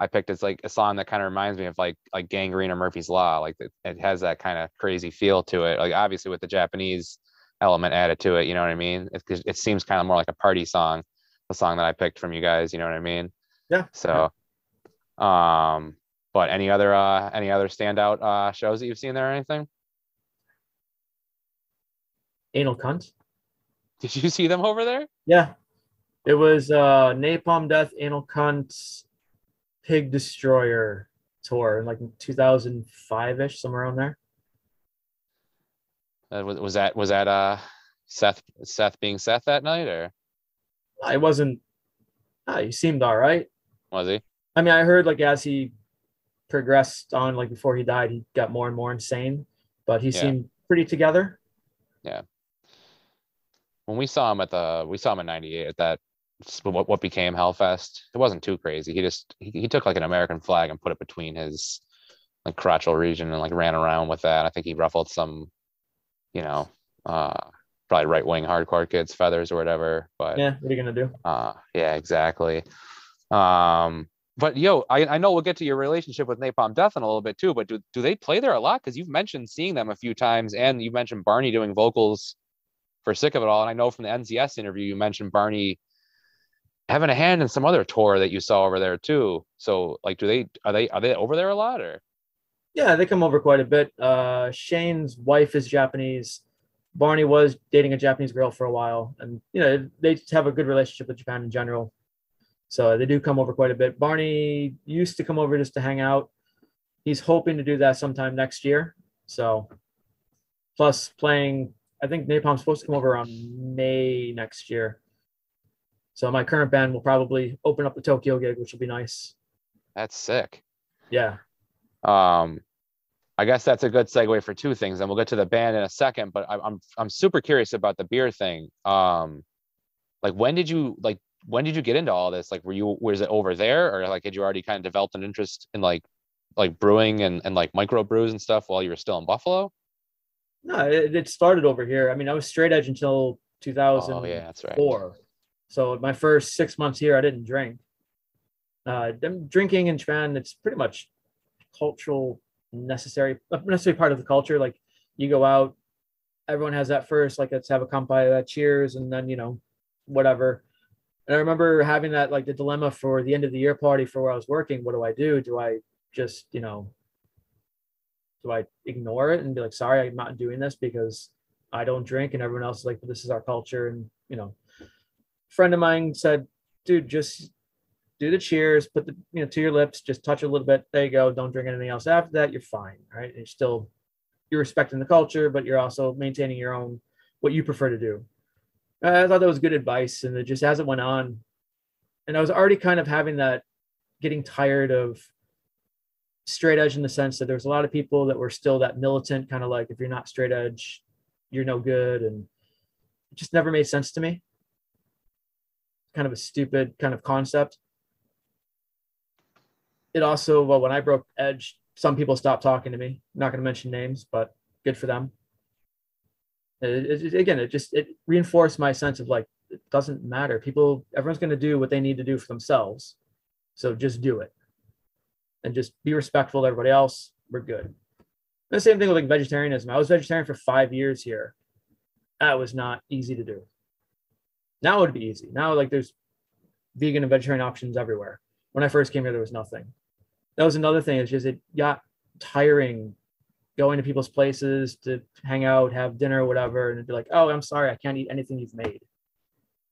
I picked it's like a song that kind of reminds me of like like Gang Green or Murphy's Law. Like it, it has that kind of crazy feel to it. Like obviously with the Japanese element added to it, you know what I mean? It, 'cause it seems kind of more like a party song, the song that I picked from you guys. You know what I mean? Yeah. So, um, but any other uh any other standout uh shows that you've seen there or anything? Anal cunt. Did you see them over there? Yeah. It was uh Napalm Death, Anal Cunt, Pig Destroyer tour in like 2005 ish, somewhere around there. Uh, was, was that was that uh Seth Seth being Seth that night or I wasn't, ah, he seemed all right. was he? I mean, I heard like as he progressed on, like before he died, he got more and more insane, but he Yeah. seemed pretty together. Yeah. When we saw him at the we saw him in '98 at that what what became Hellfest. It wasn't too crazy. He just he, he took like an American flag and put it between his like crotchal region and like ran around with that. I think he ruffled some, you know, uh probably right wing hardcore kids feathers or whatever. But Yeah, what are you gonna do? Uh, yeah, exactly. Um, but yo, I, I know we'll get to your relationship with Napalm Death in a little bit too, but do, do they play there a lot? Because you've mentioned seeing them a few times and you mentioned Barney doing vocals for Sick of It All. And I know from the NCS interview, you mentioned Barney having a hand in some other tour that you saw over there too. So like, do they, are they, are they over there a lot or? Yeah, they come over quite a bit. Uh, Shane's wife is Japanese. Barney was dating a Japanese girl for a while, and you know they have a good relationship with Japan in general. So they do come over quite a bit. Barney used to come over just to hang out. He's hoping to do that sometime next year. So, plus playing, I think Napalm's supposed to come over around May next year. So my current band will probably open up the Tokyo gig, which will be nice. That's sick. Yeah. Um, I guess that's a good segue for two things, and we'll get to the band in a second. But I, I'm I'm super curious about the beer thing. Um, like when did you like when did you get into all this? Like, were you was it over there, or like had you already kind of developed an interest in like like brewing and and like micro brews and stuff while you were still in Buffalo? No, it, it started over here. I mean, I was straight edge until 2004. Oh yeah, that's right. So my first six months here, I didn't drink. Uh, drinking in Japan, it's pretty much cultural necessary, necessary part of the culture. Like you go out, everyone has that first, like let's have a kampai, that cheers, and then you know, whatever. And I remember having that like the dilemma for the end of the year party for where I was working. What do I do? Do I just you know, do I ignore it and be like, sorry, I'm not doing this because I don't drink, and everyone else is like, this is our culture, and you know, friend of mine said, dude, just do the cheers, put the you know to your lips, just touch a little bit. There you go. Don't drink anything else after that. You're fine, right? You're still you're respecting the culture, but you're also maintaining your own what you prefer to do. I thought that was good advice, and it just as it went on, and I was already kind of having that, getting tired of straight edge in the sense that there's a lot of people that were still that militant kind of like if you're not straight edge, you're no good, and it just never made sense to me. Kind of a stupid kind of concept it also well when I broke edge, some people stopped talking to me. I'm not going to mention names, but good for them. It, it, again, it just it reinforced my sense of like it doesn't matter. People, everyone's going to do what they need to do for themselves, so just do it, and just be respectful to everybody else. We're good. And the same thing with like vegetarianism. I was vegetarian for five years here. That was not easy to do. Now it would be easy. Now like there's vegan and vegetarian options everywhere. When I first came here, there was nothing that was another thing. It's just it got tiring going to people's places to hang out, have dinner, whatever, and be like, "Oh, I'm sorry, I can't eat anything you've made."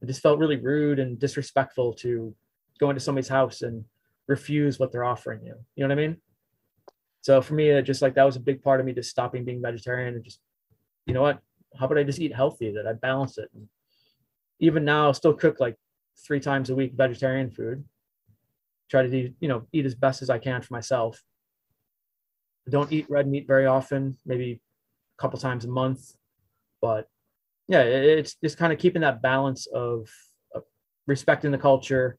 It just felt really rude and disrespectful to go into somebody's house and refuse what they're offering you. You know what I mean? So for me, it just like that was a big part of me just stopping being vegetarian and just, you know what? How about I just eat healthy? That I balance it. And even now, still cook like three times a week vegetarian food try to do, you know, eat as best as I can for myself. don't eat red meat very often, maybe a couple times a month. But yeah, it's just kind of keeping that balance of, of respecting the culture,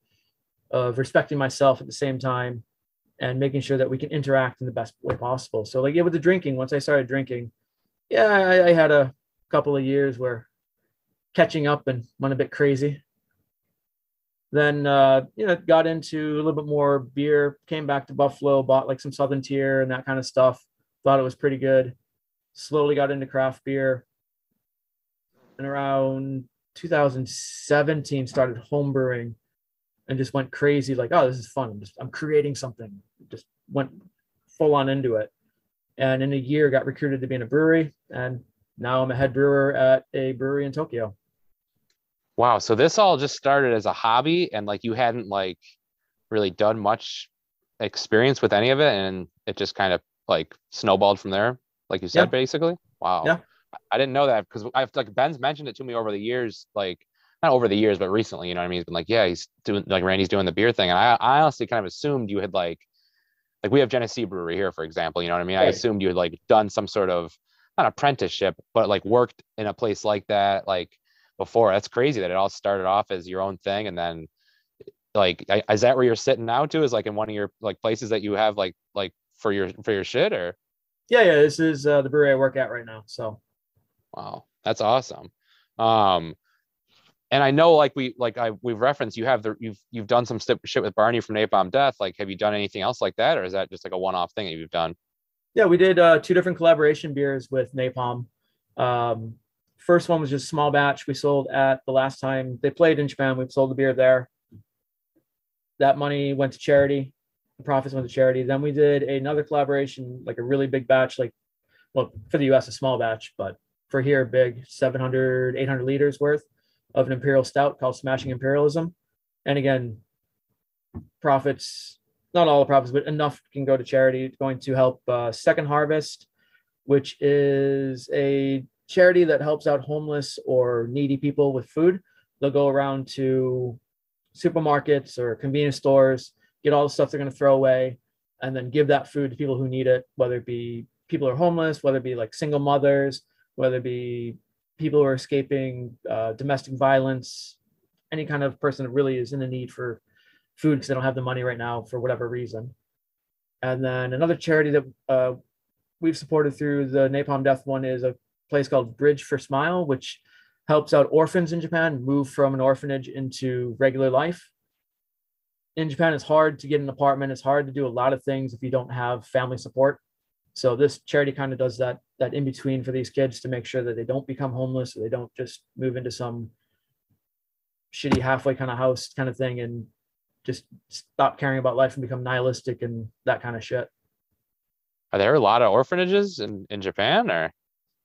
of respecting myself at the same time, and making sure that we can interact in the best way possible. So, like, yeah, with the drinking, once I started drinking, yeah, I, I had a couple of years where catching up and went a bit crazy. Then uh, you know got into a little bit more beer came back to buffalo bought like some southern tier and that kind of stuff. Thought it was pretty good. Slowly got into craft beer. And around 2017 started homebrewing, and just went crazy like oh this is fun. I'm just i'm creating something. Just went full on into it. And in a year got recruited to be in a brewery. And now i'm a head brewer at a brewery in tokyo Wow. So this all just started as a hobby and like you hadn't like really done much experience with any of it and it just kind of like snowballed from there, like you said, Yeah. basically. Wow. Yeah. I didn't know that because I've like Ben's mentioned it to me over the years, like not over the years, but recently, you know what I mean? He's been like, yeah, he's doing like Randy's doing the beer thing. And I, I honestly kind of assumed you had like, like we have Genesee Brewery here, for example, you know what I mean? I assumed you had like done some sort of not apprenticeship, but like worked in a place like that, like before. That's crazy that it all started off as your own thing. And then like, is that where you're sitting now too? Is like in one of your like places that you have like, like for your, for your shit or? yeah yeah this is uh, the brewery i work at right now so Wow, that's awesome. Um, and I know, like we, like I, we've referenced, you have the, you've, you've done some st- shit with Barney from Napalm Death. Like, have you done anything else like that, or is that just like a one-off thing that you've done? yeah we did uh, two different collaboration beers with napalm um, first one was just small batch. We sold at the last time they played in japan we sold the beer there. That money went to charity. The profits went to charity. Then we did another collaboration like a really big batch like well for the us a small batch but for here big 700 800 liters worth of an imperial stout called smashing imperialism. And again profits not all the profits but enough can go to charity it's going to help uh, second harvest which is a charity that helps out homeless or needy people with food they'll go around to supermarkets or convenience stores get all the stuff they're going to throw away and then give that food to people who need it whether it be people who are homeless, whether it be like single mothers, whether it be people who are escaping uh, domestic violence, any kind of person that really is in the need for food because they don't have the money right now for whatever reason. And then another charity that uh, we've supported through the Napalm Death one is a place called Bridge for Smile, which helps out orphans in Japan move from an orphanage into regular life. In Japan, it's hard to get an apartment. It's hard to do a lot of things if you don't have family support. So this charity kind of does that that in between for these kids to make sure that they don't become homeless, they don't just move into some shitty halfway kind of house kind of thing and just stop caring about life and become nihilistic and that kind of shit. Are there a lot of orphanages in, in Japan or?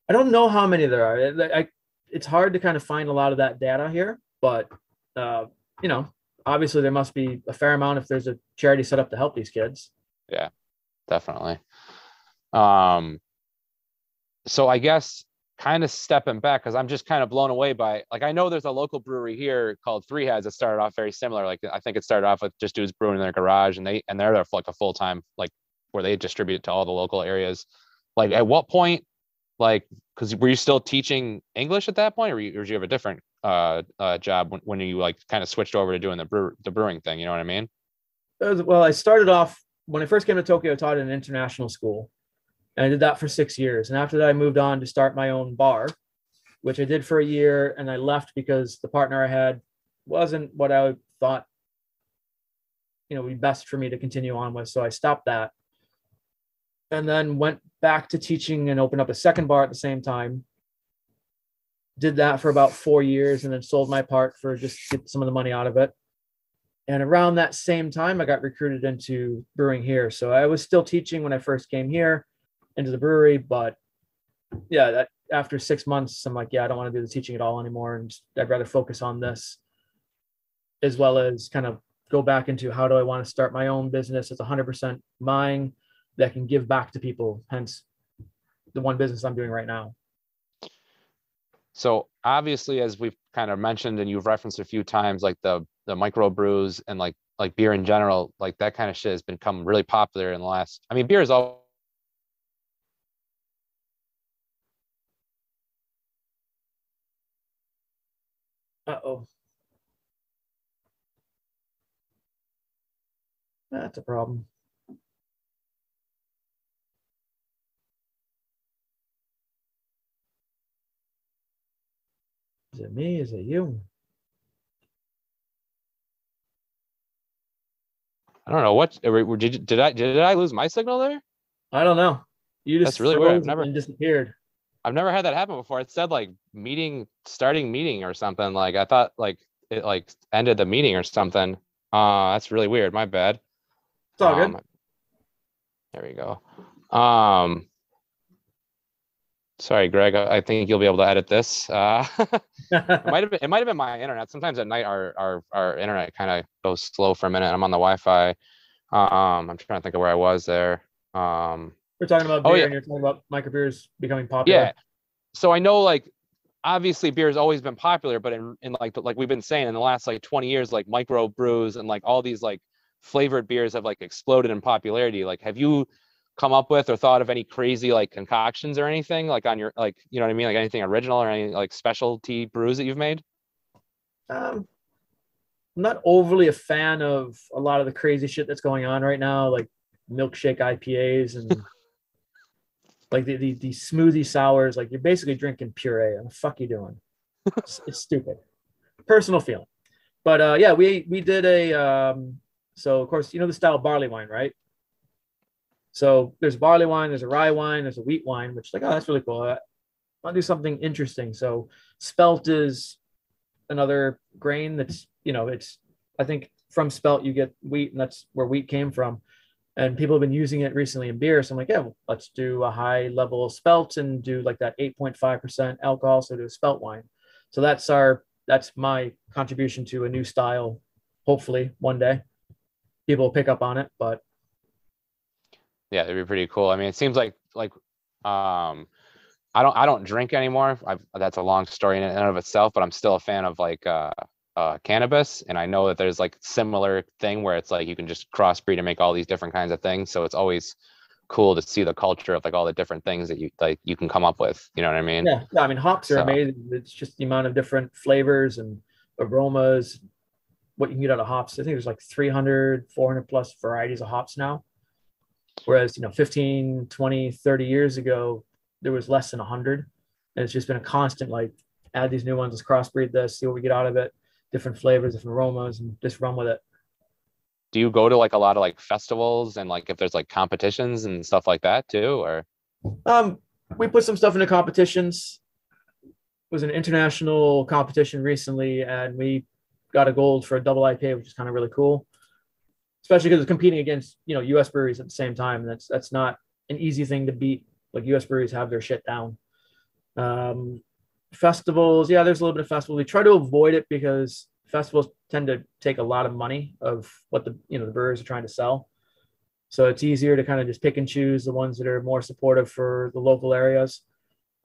I don't know how many there are. I, I, it's hard to kind of find a lot of that data here, but uh, you know, obviously there must be a fair amount if there's a charity set up to help these kids. Yeah, definitely. Um, so I guess kind of stepping back because I'm just kind of blown away by like I know there's a local brewery here called Three Heads that started off very similar. Like I think it started off with just dudes brewing in their garage and they and they're like a full time like where they distribute to all the local areas. Like at what point, like because were you still teaching English at that point, or, you, or did you have a different uh, uh job when, when you like kind of switched over to doing the brew the brewing thing? You know what I mean? Well, I started off when I first came to Tokyo. I taught in an international school, and I did that for six years. And after that, I moved on to start my own bar, which I did for a year. And I left because the partner I had wasn't what I thought, you know, would be best for me to continue on with. So I stopped that. And then went back to teaching and opened up a second bar at the same time. Did that for about four years and then sold my part for just get some of the money out of it. And around that same time, I got recruited into brewing here. So I was still teaching when I first came here into the brewery. But yeah, that after six months, I'm like, yeah, I don't want to do the teaching at all anymore. And I'd rather focus on this as well as kind of go back into how do I want to start my own business. It's 100% mine that can give back to people. Hence the one business I'm doing right now. So obviously, as we've kind of mentioned and you've referenced a few times, like the the micro brews and like like beer in general, like that kind of shit has become really popular in the last. I mean, beer is all Uh-oh. That's a problem. Is it me? Is it you? I don't know what did did I did I lose my signal there? I don't know. You just That's really weird. I've never disappeared. I've never had that happen before. It said like meeting starting meeting or something. Like I thought like it like ended the meeting or something. Uh that's really weird. My bad. It's all um, good. There we go. Um sorry, Greg. I, think you'll be able to edit this. Uh it might have been it might have been my internet. Sometimes at night our our our internet kind of goes slow for a minute. I'm on the Wi-Fi. Um I'm trying to think of where I was there. Um we're talking about oh, beer oh, yeah. and you're talking about micro beers becoming popular. Yeah. So I know like obviously beer has always been popular, but in, in like like we've been saying in the last like 20 years, like micro brews and like all these like flavored beers have like exploded in popularity. Like have you come up with or thought of any crazy like concoctions or anything like on your like you know what I mean? Like anything original or any like specialty brews that you've made? Um I'm not overly a fan of a lot of the crazy shit that's going on right now, like milkshake IPAs and like the, the, the smoothie sours, like you're basically drinking puree. What the fuck you doing? It's, it's stupid. Personal feeling. But uh, yeah, we we did a um, so of course you know the style barley wine, right? So there's barley wine, there's a rye wine, there's a wheat wine, which like oh that's really cool. I want to do something interesting. So spelt is another grain that's you know it's I think from spelt you get wheat, and that's where wheat came from and people have been using it recently in beer. So I'm like, yeah, well, let's do a high level spelt and do like that 8.5% alcohol. So do a spelt wine. So that's our, that's my contribution to a new style. Hopefully one day people will pick up on it, but. Yeah, it'd be pretty cool. I mean, it seems like, like, um, I don't, I don't drink anymore. I've, that's a long story in and of itself, but I'm still a fan of like, uh, uh, cannabis and i know that there's like similar thing where it's like you can just crossbreed and make all these different kinds of things so it's always cool to see the culture of like all the different things that you like you can come up with. You know what I mean? Yeah, yeah. I mean, hops are So- amazing. It's just the amount of different flavors and aromas, what you can get out of hops. I think there's like 300, 400 plus varieties of hops now. Whereas, you know, 15, 20, 30 years ago, there was less than 100. And it's just been a constant like, add these new ones, let's crossbreed this, see what we get out of it, different flavors, different aromas, and just run with it. Do you go to like a lot of like festivals and like if there's like competitions and stuff like that too? Or Um, we put some stuff into competitions. It was an international competition recently, and we got a gold for a double IPA, which is kind of really cool. Especially because it's competing against you know U.S. breweries at the same time, and that's that's not an easy thing to beat. Like U.S. breweries have their shit down. Um, festivals, yeah, there's a little bit of festivals. We try to avoid it because festivals tend to take a lot of money of what the you know the brewers are trying to sell. So it's easier to kind of just pick and choose the ones that are more supportive for the local areas.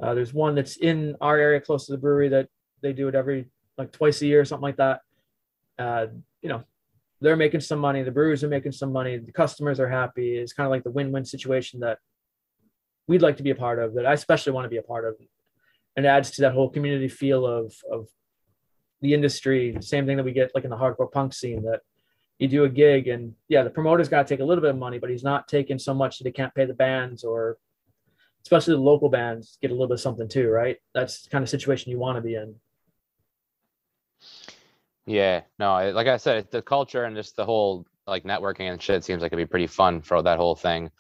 Uh, there's one that's in our area close to the brewery that they do it every like twice a year, or something like that. Uh, you know, they're making some money. The brewers are making some money. The customers are happy. It's kind of like the win-win situation that we'd like to be a part of. That I especially want to be a part of, and adds to that whole community feel of of the industry. Same thing that we get like in the hardcore punk scene that you do a gig and yeah, the promoter's got to take a little bit of money, but he's not taking so much that he can't pay the bands or especially the local bands get a little bit of something too, right? That's the kind of situation you want to be in. Yeah, no, like I said, the culture and just the whole like networking and shit seems like it'd be pretty fun for that whole thing.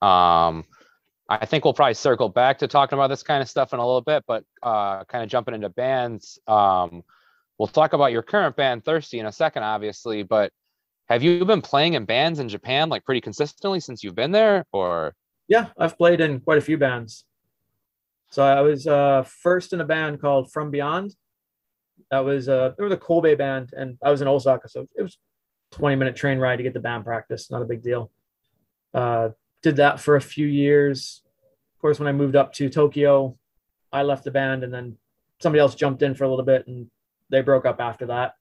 Um, I think we'll probably circle back to talking about this kind of stuff in a little bit, but uh, kind of jumping into bands. Um, we'll talk about your current band, Thirsty, in a second, obviously. But have you been playing in bands in Japan like pretty consistently since you've been there, or Yeah, I've played in quite a few bands. So I was uh, first in a band called From Beyond. That was uh, it was a Kobe band, and I was in Osaka, so it was 20 minute train ride to get the band practice. Not a big deal. Uh, did that for a few years. Of course, when I moved up to Tokyo, I left the band, and then somebody else jumped in for a little bit, and they broke up after that.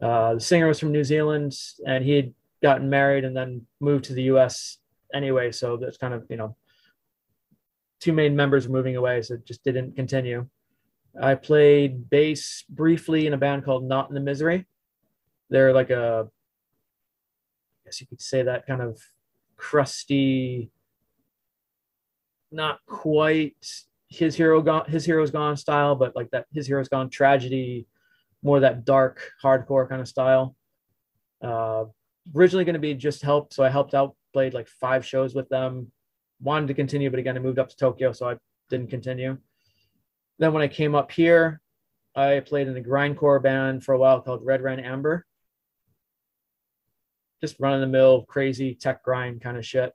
Uh, the singer was from New Zealand, and he had gotten married and then moved to the U.S. anyway. So that's kind of you know two main members moving away, so it just didn't continue. I played bass briefly in a band called Not in the Misery. They're like a, I guess you could say that kind of crusty, not quite his hero gone, his hero's gone style, but like that his hero's gone tragedy, more that dark hardcore kind of style. Uh, originally going to be just help, so I helped out, played like five shows with them. Wanted to continue, but again, I moved up to Tokyo, so I didn't continue. Then when I came up here, I played in a grindcore band for a while called Red Ren Amber. Just run of the mill, crazy tech grind kind of shit.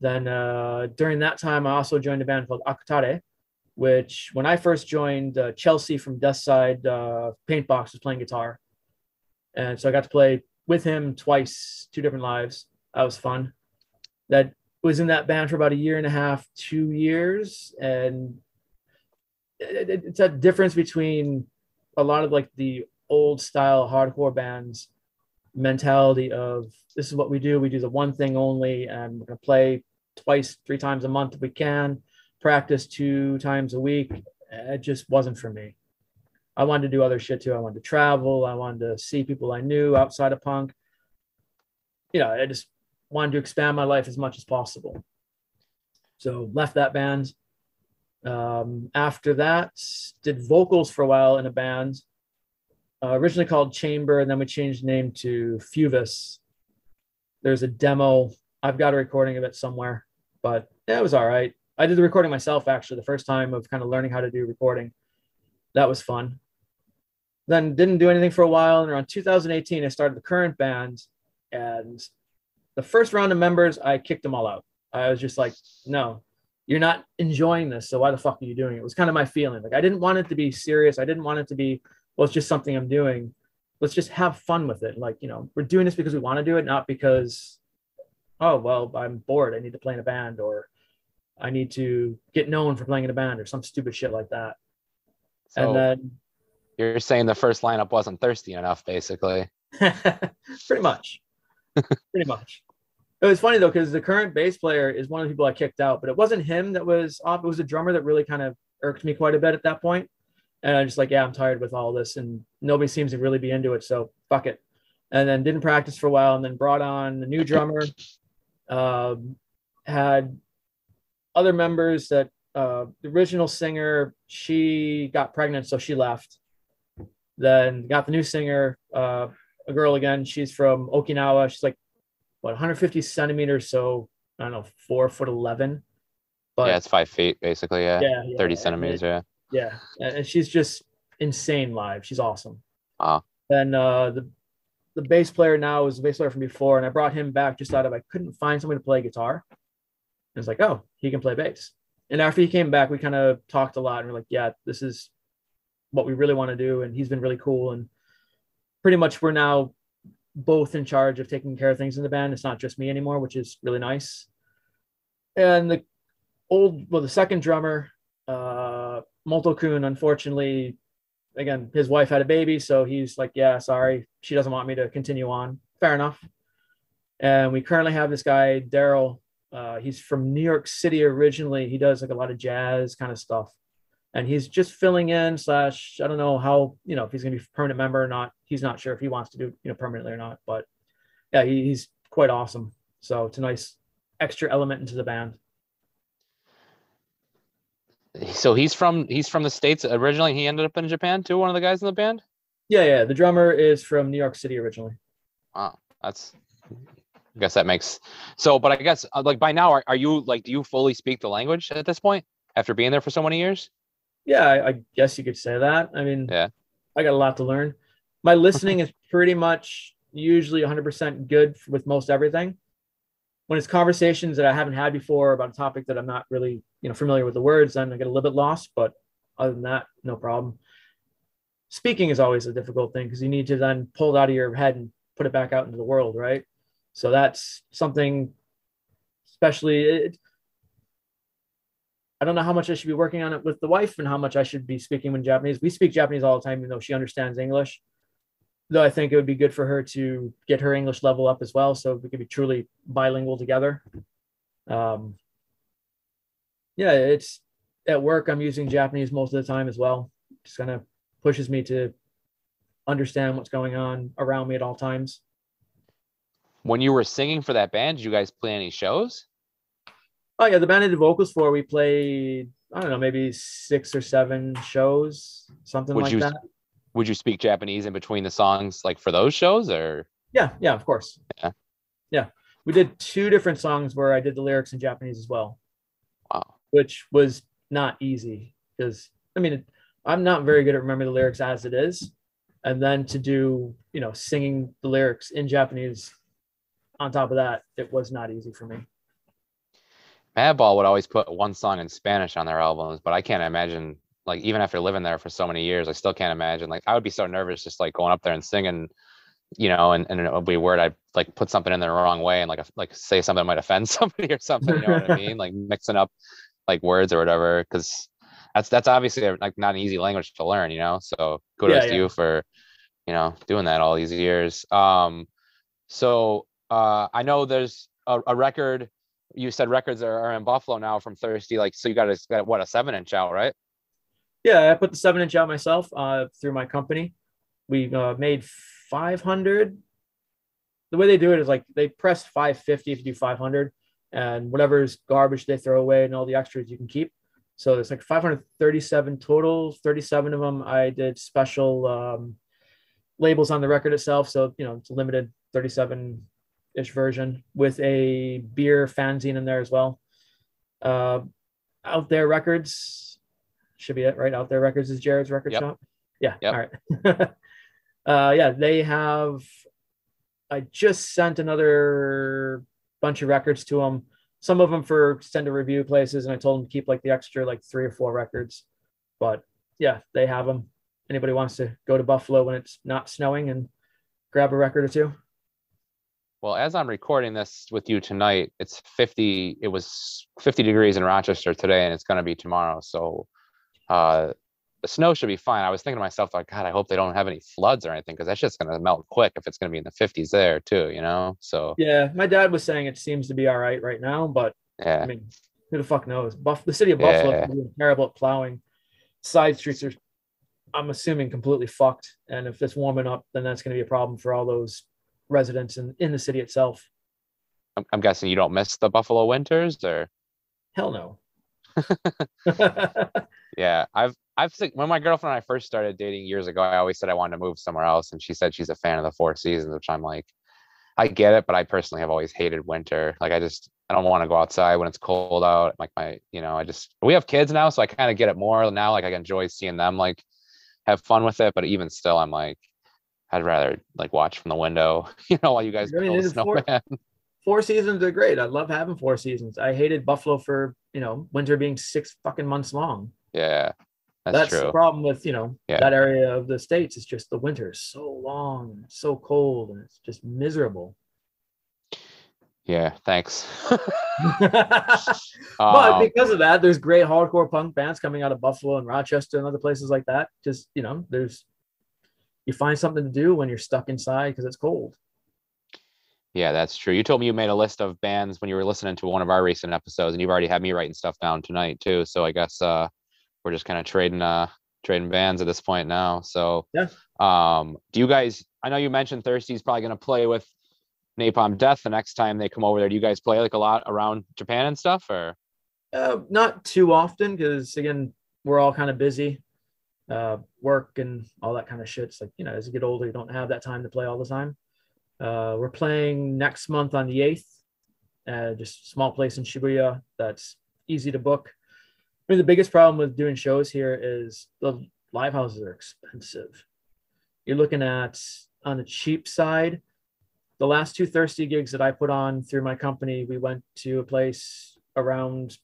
Then uh, during that time, I also joined a band called Akutare, which when I first joined, uh, Chelsea from Death Side uh, Paintbox was playing guitar. And so I got to play with him twice, two different lives. That was fun. That was in that band for about a year and a half, two years. And it's a difference between a lot of like the old style hardcore bands mentality of this is what we do. We do the one thing only, and we're gonna play twice, three times a month if we can, practice two times a week. It just wasn't for me. I wanted to do other shit too. I wanted to travel. I wanted to see people I knew outside of punk. You know, I just wanted to expand my life as much as possible. So left that band. Um, after that, did vocals for a while in a band, uh, originally called Chamber, and then we changed the name to Fuvis. There's a demo. I've got a recording of it somewhere, but yeah, it was all right. I did the recording myself actually, the first time of kind of learning how to do recording. That was fun. Then didn't do anything for a while. And around 2018, I started the current band. And the first round of members, I kicked them all out. I was just like, no, you're not enjoying this. So why the fuck are you doing it? It was kind of my feeling. Like I didn't want it to be serious. I didn't want it to be, well, it's just something I'm doing. Let's just have fun with it. Like, you know, we're doing this because we want to do it, not because, oh, well, I'm bored. I need to play in a band or I need to get known for playing in a band or some stupid shit like that. so and then you're saying the first lineup wasn't thirsty enough, basically? pretty much, pretty much. It was funny though because the current bass player is one of the people I kicked out, but it wasn't him that was off. It was a drummer that really kind of irked me quite a bit at that point. And I'm just like, yeah, I'm tired with all this, and nobody seems to really be into it. So fuck it. And then didn't practice for a while, and then brought on the new drummer. Um, had other members that uh, the original singer she got pregnant, so she left. Then got the new singer, uh, a girl again. She's from Okinawa. She's like what 150 centimeters, so I don't know, four foot eleven. But yeah, it's five feet basically. Yeah, yeah, yeah 30 centimeters. yeah, yeah, and she's just insane live. She's awesome. Ah. Then uh, the the bass player now is the bass player from before, and I brought him back just out of I couldn't find somebody to play guitar. And it's like, oh, he can play bass. And after he came back, we kind of talked a lot, and we're like, yeah, this is what we really want to do. And he's been really cool. And pretty much we're now both in charge of taking care of things in the band. It's not just me anymore, which is really nice. And the old, well, the second drummer, uh, Molto unfortunately, again, his wife had a baby. So he's like, yeah, sorry. She doesn't want me to continue on. Fair enough. And we currently have this guy, Daryl. Uh, he's from New York City originally. He does like a lot of jazz kind of stuff and he's just filling in slash i don't know how you know if he's going to be a permanent member or not. He's not sure if he wants to do you know permanently or not but yeah he, he's quite awesome. So it's a nice extra element into the band. So he's from he's from the states originally. He ended up in japan too one of the guys in the band? Yeah yeah the drummer is from new york city originally. Wow that's i guess that makes so but i guess uh, like by now are, are you like do you fully speak the language at this point after being there for so many years yeah, I, I guess you could say that. I mean, yeah, I got a lot to learn. My listening is pretty much usually 100% good with most everything. When it's conversations that I haven't had before about a topic that I'm not really, you know, familiar with the words, then I get a little bit lost. But other than that, no problem. Speaking is always a difficult thing because you need to then pull it out of your head and put it back out into the world, right? So that's something, especially it, I don't know how much I should be working on it with the wife and how much I should be speaking in Japanese. We speak Japanese all the time, even though she understands English. Though I think it would be good for her to get her English level up as well, so we could be truly bilingual together. Um, yeah, it's at work. I'm using Japanese most of the time as well. Just kind of pushes me to understand what's going on around me at all times. When you were singing for that band, did you guys play any shows? Oh yeah, the band I did vocals for, we played I don't know, maybe six or seven shows, something would like you, that. Would you speak Japanese in between the songs, like for those shows, or? Yeah, yeah, of course. Yeah, yeah. We did two different songs where I did the lyrics in Japanese as well. Wow. Which was not easy because I mean, I'm not very good at remembering the lyrics as it is, and then to do you know singing the lyrics in Japanese on top of that, it was not easy for me. Madball would always put one song in Spanish on their albums, but I can't imagine like even after living there for so many years, I still can't imagine. Like I would be so nervous just like going up there and singing, you know, and, and it would be weird. I'd like put something in the wrong way and like like say something might offend somebody or something. You know what I mean? Like mixing up like words or whatever. Cause that's that's obviously like not an easy language to learn, you know. So kudos yeah, yeah. to you for, you know, doing that all these years. Um so uh I know there's a, a record you said records are, are in Buffalo now from Thirsty. Like, so you got a got what a seven inch out, right? Yeah, I put the seven inch out myself uh, through my company. We uh, made 500. The way they do it is like they press 550 if you do 500, and whatever's garbage they throw away, and all the extras you can keep. So it's like 537 total. 37 of them I did special um, labels on the record itself. So you know it's limited 37 ish version with a beer fanzine in there as well. Uh, Out There Records should be it, right? Out There Records is Jared's record yep. shop. Yeah. Yep. All right. uh, yeah, they have. I just sent another bunch of records to them. Some of them for send a review places, and I told them to keep like the extra like three or four records. But yeah, they have them. Anybody wants to go to Buffalo when it's not snowing and grab a record or two? Well, as I'm recording this with you tonight, it's 50. It was 50 degrees in Rochester today, and it's going to be tomorrow. So, uh, the snow should be fine. I was thinking to myself, like, God, I hope they don't have any floods or anything because that's just gonna melt quick if it's gonna be in the 50s there too, you know. So Yeah, my dad was saying it seems to be all right right now, but yeah, I mean, who the fuck knows? Buff the city of Buffalo Yeah. is terrible at plowing. Side streets are, I'm assuming, completely fucked. And if it's warming up, then that's going to be a problem for all those residents in, in the city itself. I'm, I'm guessing you don't miss the Buffalo winters or Hell no. yeah. I've I've when my girlfriend and I first started dating years ago, I always said I wanted to move somewhere else, and she said she's a fan of the four seasons, which I'm like, I get it, but I personally have always hated winter. Like I just I don't want to go outside when it's cold out. Like my, you know, I just we have kids now, so I kind of get it more now. Like I enjoy seeing them like have fun with it, but even still, I'm like, I'd rather like watch from the window, you know, while you guys I mean, build four- four seasons are great. I love having four seasons. I hated Buffalo for, you know, winter being six fucking months long. yeah, that's, That's, true. the problem with, you know, Yeah. that area of the States. It's just the winter is so long and so cold and it's just miserable. Yeah, thanks. but Um, because of that, there's great hardcore punk bands coming out of Buffalo and Rochester and other places like that. Just you know, there's you find something to do when you're stuck inside because it's cold. Yeah, that's true. You told me you made a list of bands when you were listening to one of our recent episodes, and you've already had me writing stuff down tonight too. So I guess uh, we're just kind of trading uh trading bands at this point now. So Yeah. um, do you guys? I know you mentioned Thirsty's probably going to play with Napalm Death the next time they come over there. Do you guys play like a lot around Japan and stuff, or Uh, not too often because again, we're all kind of busy, uh, work and all that kind of shit. It's like you know, as you get older, you don't have that time to play all the time. Uh, we're playing next month on the eighth, uh, just small place in Shibuya that's easy to book. I mean, the biggest problem with doing shows here is the live houses are expensive. You're looking at on the cheap side. The last two thirsty gigs that I put on through my company, we went to a place around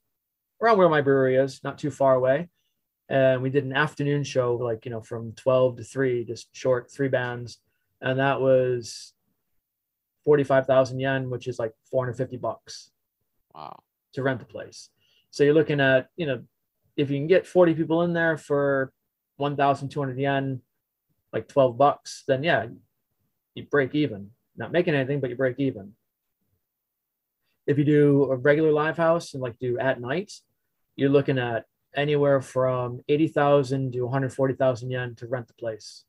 around where my brewery is, not too far away. And we did an afternoon show, like, you know, from 12 to 3, just short, three bands. And that was 45,000 yen, which is like 450 bucks wow? to rent the place. So you're looking at, you know, if you can get 40 people in there for 1,200 yen, like 12 bucks, then yeah, you break even. Not making anything, but you break even. If you do a regular live house and like do at night, you're looking at anywhere from 80,000 to 140,000 yen to rent the place.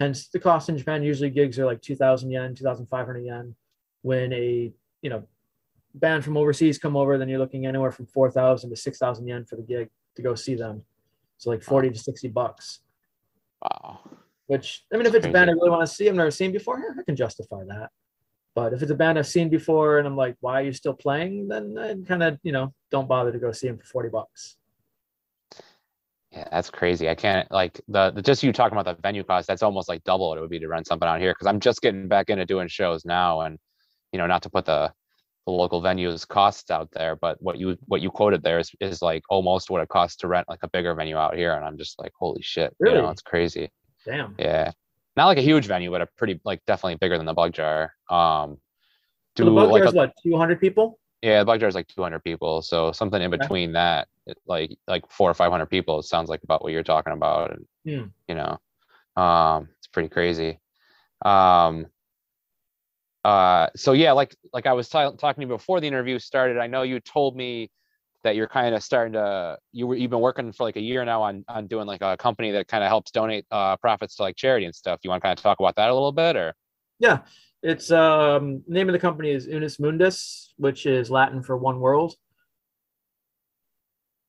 Hence, the cost in Japan usually gigs are like 2,000 yen, 2,500 yen. When a you know band from overseas come over, then you're looking anywhere from 4,000 to 6,000 yen for the gig to go see them. So like 40 to 60 bucks. Wow. Which I mean, if it's a band I really want to see, I've never seen before, I can justify that. But if it's a band I've seen before and I'm like, why are you still playing? Then I kind of, you know, don't bother to go see them for 40 bucks. Yeah, that's crazy. I can't like the, the just you talking about the venue cost. That's almost like double what it would be to rent something out here because I'm just getting back into doing shows now, and you know, not to put the the local venues costs out there, but what you what you quoted there is, is like almost what it costs to rent like a bigger venue out here, and I'm just like, holy shit, you know, it's crazy. Damn. Yeah, not like a huge venue, but a pretty like definitely bigger than the Bug Jar. Um, So the bug like jar is what, 200 people? yeah, the Bug Jar is like 200 people, so something in Okay. between that, like like four or 500 people. It sounds like about what you're talking about, and Hmm. you know, um, it's pretty crazy. Um, uh, so yeah, like like I was t- talking to you before the interview started. I know you told me that you're kind of starting to you were you've been working for like a year now on on doing like a company that kind of helps donate uh profits to like charity and stuff. You want to kind of talk about that a little bit or? Yeah. It's um name of the company is Unus Mundus, which is Latin for one world.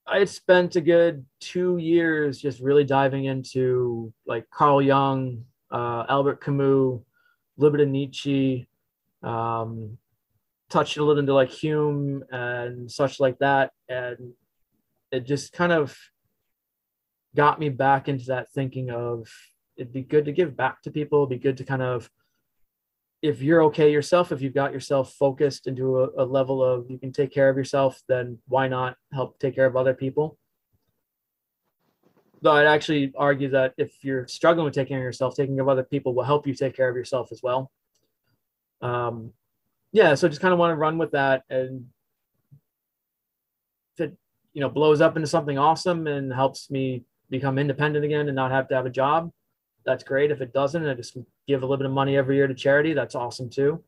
I spent a good two years just really diving into like Carl Jung, uh, Albert Camus, Libet Nietzsche, um, touched a little into like Hume and such like that. And it just kind of got me back into that thinking of it'd be good to give back to people, it'd be good to kind of if you're okay yourself, if you've got yourself focused into a, a level of you can take care of yourself, then why not help take care of other people? Though I'd actually argue that if you're struggling with taking care of yourself, taking care of other people will help you take care of yourself as well. Um, yeah, so just kind of want to run with that, and if it you know blows up into something awesome and helps me become independent again and not have to have a job, that's great. If it doesn't, I just give a little bit of money every year to charity. That's awesome too.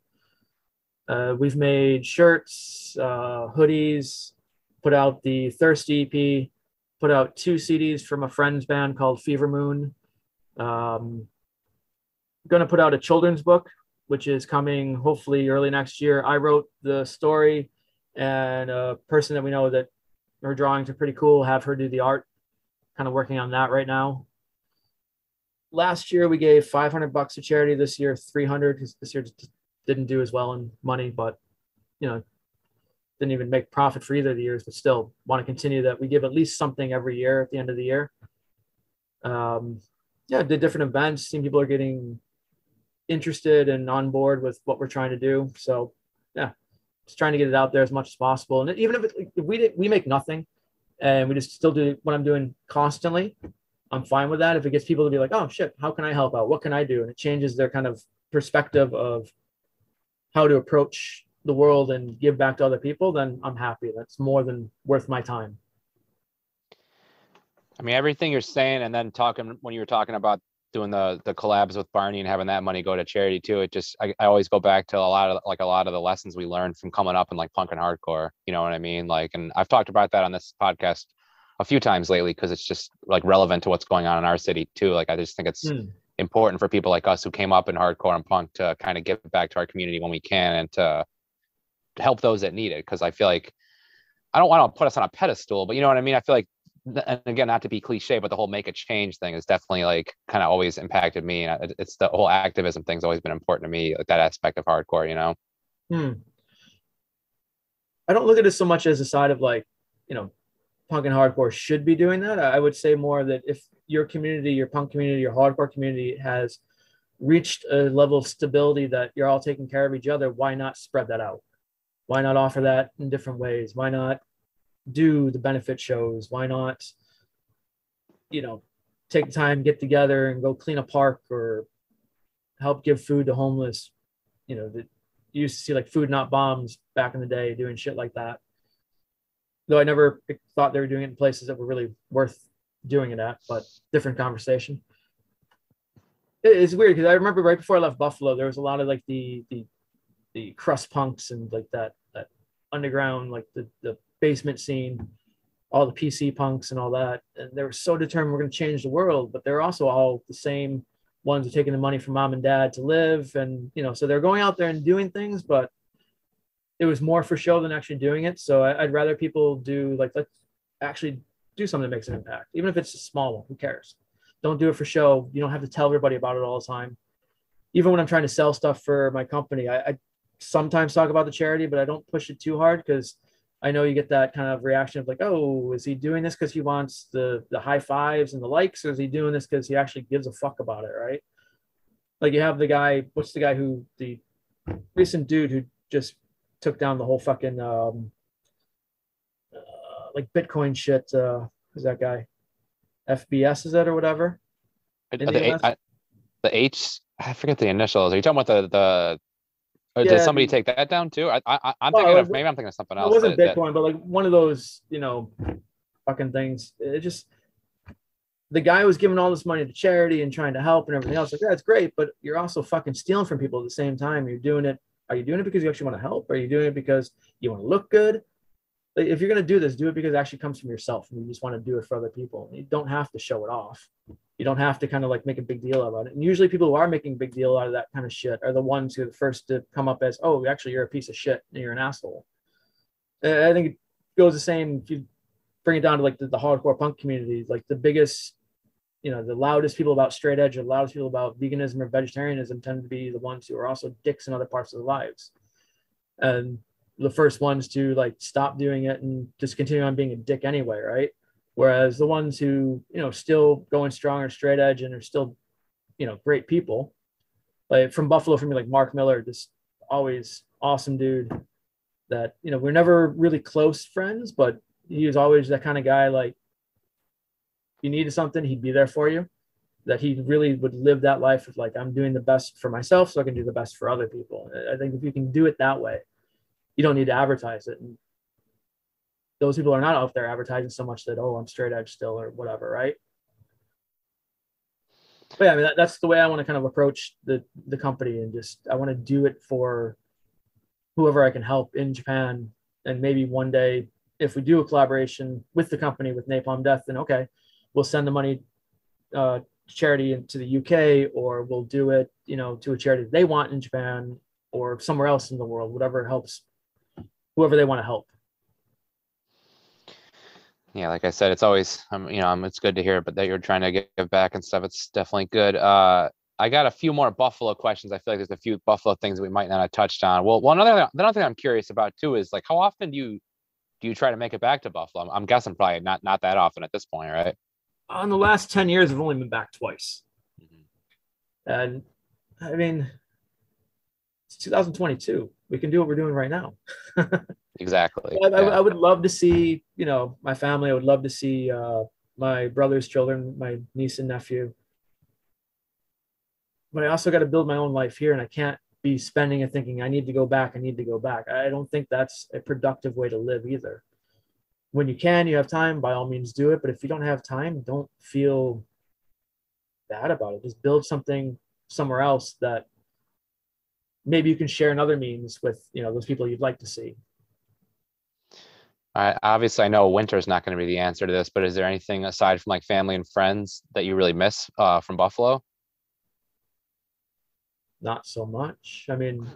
Uh, we've made shirts, uh, hoodies, put out the Thirsty EP, put out two CDs from a friend's band called Fever Moon. Um, going to put out a children's book, which is coming hopefully early next year. I wrote the story, and a person that we know that her drawings are pretty cool. Have her do the art. Kind of working on that right now. Last year we gave 500 bucks to charity. This year 300 because this year didn't do as well in money, but you know didn't even make profit for either of the years, but still want to continue that. We give at least something every year at the end of the year. Um, yeah, did different events. Seeing people are getting interested and on board with what we're trying to do. So yeah, just trying to get it out there as much as possible. And even if, it, if we did, we make nothing, and we just still do what I'm doing constantly. I'm fine with that. If it gets people to be like, oh shit, how can I help out? What can I do? And it changes their kind of perspective of how to approach the world and give back to other people, then I'm happy. That's more than worth my time. I mean, everything you're saying, and then talking when you were talking about doing the the collabs with Barney and having that money go to charity too. It just I, I always go back to a lot of like a lot of the lessons we learned from coming up in like punk and hardcore. You know what I mean? Like, and I've talked about that on this podcast a few times lately because it's just like relevant to what's going on in our city too. Like, I just think it's mm. important for people like us who came up in hardcore and punk to kind of give back to our community when we can and to help those that need it. Because I feel like I don't want to put us on a pedestal, but you know what I mean. I feel like and again, not to be cliche, but the whole make a change thing is definitely like kind of always impacted me. And it's the whole activism thing's always been important to me, like that aspect of hardcore, you know? Hmm. I don't look at it so much as a side of like, you know, punk and hardcore should be doing that. I would say more that if your community, your punk community, your hardcore community has reached a level of stability that you're all taking care of each other, why not spread that out? Why not offer that in different ways? Why not do the benefit shows? Why not, you know, take time, get together and go clean a park or help give food to homeless? You know, that you used to see like food not bombs back in the day doing shit like that. Though I never thought they were doing it in places that were really worth doing it at, but different conversation. It's weird because I remember right before I left Buffalo, there was a lot of like the the the crust punks and like that that underground like the the basement scene, all the PC punks and all that. And they were so determined we're going to change the world, but they're also all the same ones who are taking the money from mom and dad to live. And, you know, so they're going out there and doing things, but it was more for show than actually doing it. So I, would rather people do like, let's actually do something that makes an impact, even if it's a small one, who cares? Don't do it for show. You don't have to tell everybody about it all the time. Even when I'm trying to sell stuff for my company, I, I sometimes talk about the charity, but I don't push it too hard because I know you get that kind of reaction of like, oh, is he doing this because he wants the the high fives and the likes, or is he doing this because he actually gives a fuck about it, right? Like you have the guy, what's the guy who the recent dude who just took down the whole fucking um, uh, like Bitcoin shit. Uh, who's that guy? FBS is that or whatever? The, the H, I forget the initials. Are you talking about the the Oh, yeah, did somebody take that down too? I, I am thinking of maybe I'm thinking of something else. It wasn't that, Bitcoin, that... but like one of those, you know, fucking things. It just the guy was giving all this money to charity and trying to help and everything else. Like that's great, but you're also fucking stealing from people at the same time. You're doing it. Are you doing it because you actually want to help? Are you doing it because you want to look good? If you're gonna do this, do it because it actually comes from yourself and you just want to do it for other people. You don't have to show it off you don't have to kind of like make a big deal about it. And usually people who are making a big deal out of that kind of shit are the ones who are the first to come up as, oh, actually you're a piece of shit and you're an asshole. I think it goes the same if you bring it down to like the, the hardcore punk community, like the biggest, you know, the loudest people about straight edge, or the loudest people about veganism or vegetarianism tend to be the ones who are also dicks in other parts of their lives. And the first ones to like stop doing it and just continue on being a dick anyway, right? Whereas the ones who, you know, still going strong or straight edge and are still, you know, great people, like from Buffalo for me, like Mark Miller, just always awesome dude that, you know, we're never really close friends, but he was always that kind of guy. Like if you needed something, he'd be there for you. That he really would live that life of like, I'm doing the best for myself so I can do the best for other people. I think if you can do it that way, you don't need to advertise it. And those people are not out there advertising so much that oh I'm straight edge still or whatever, right? but yeah, I mean, that, that's the way I want to kind of approach the the company, and just I want to do it for whoever I can help in Japan, and maybe one day if we do a collaboration with the company with Napalm Death, then okay, we'll send the money uh, charity into the UK, or we'll do it, you know, to a charity they want in Japan or somewhere else in the world, whatever helps whoever they want to help. Yeah, like I said, it's always, um, you know, um, it's good to hear, but that you're trying to give back and stuff. It's definitely good. Uh, I got a few more Buffalo questions. I feel like there's a few Buffalo things that we might not have touched on. Well, one other, another thing I'm curious about too is like, how often do you do you try to make it back to Buffalo? I'm, I'm guessing probably not not that often at this point, right? On the last ten years, I've only been back twice, mm-hmm. and I mean, it's 2022. We can do what we're doing right now. exactly. I, yeah. I, I, would love to see, you know, my family. I would love to see uh, my brother's children, my niece and nephew. But I also got to build my own life here, and I can't be spending and thinking I need to go back. I need to go back. I don't think that's a productive way to live either. When you can, you have time. By all means, do it. But if you don't have time, don't feel bad about it. Just build something somewhere else that maybe you can share in other means with you know those people you'd like to see I obviously I know winter is not going to be the answer to this, but is there anything aside from like family and friends that you really miss uh, from Buffalo? Not so much. I mean,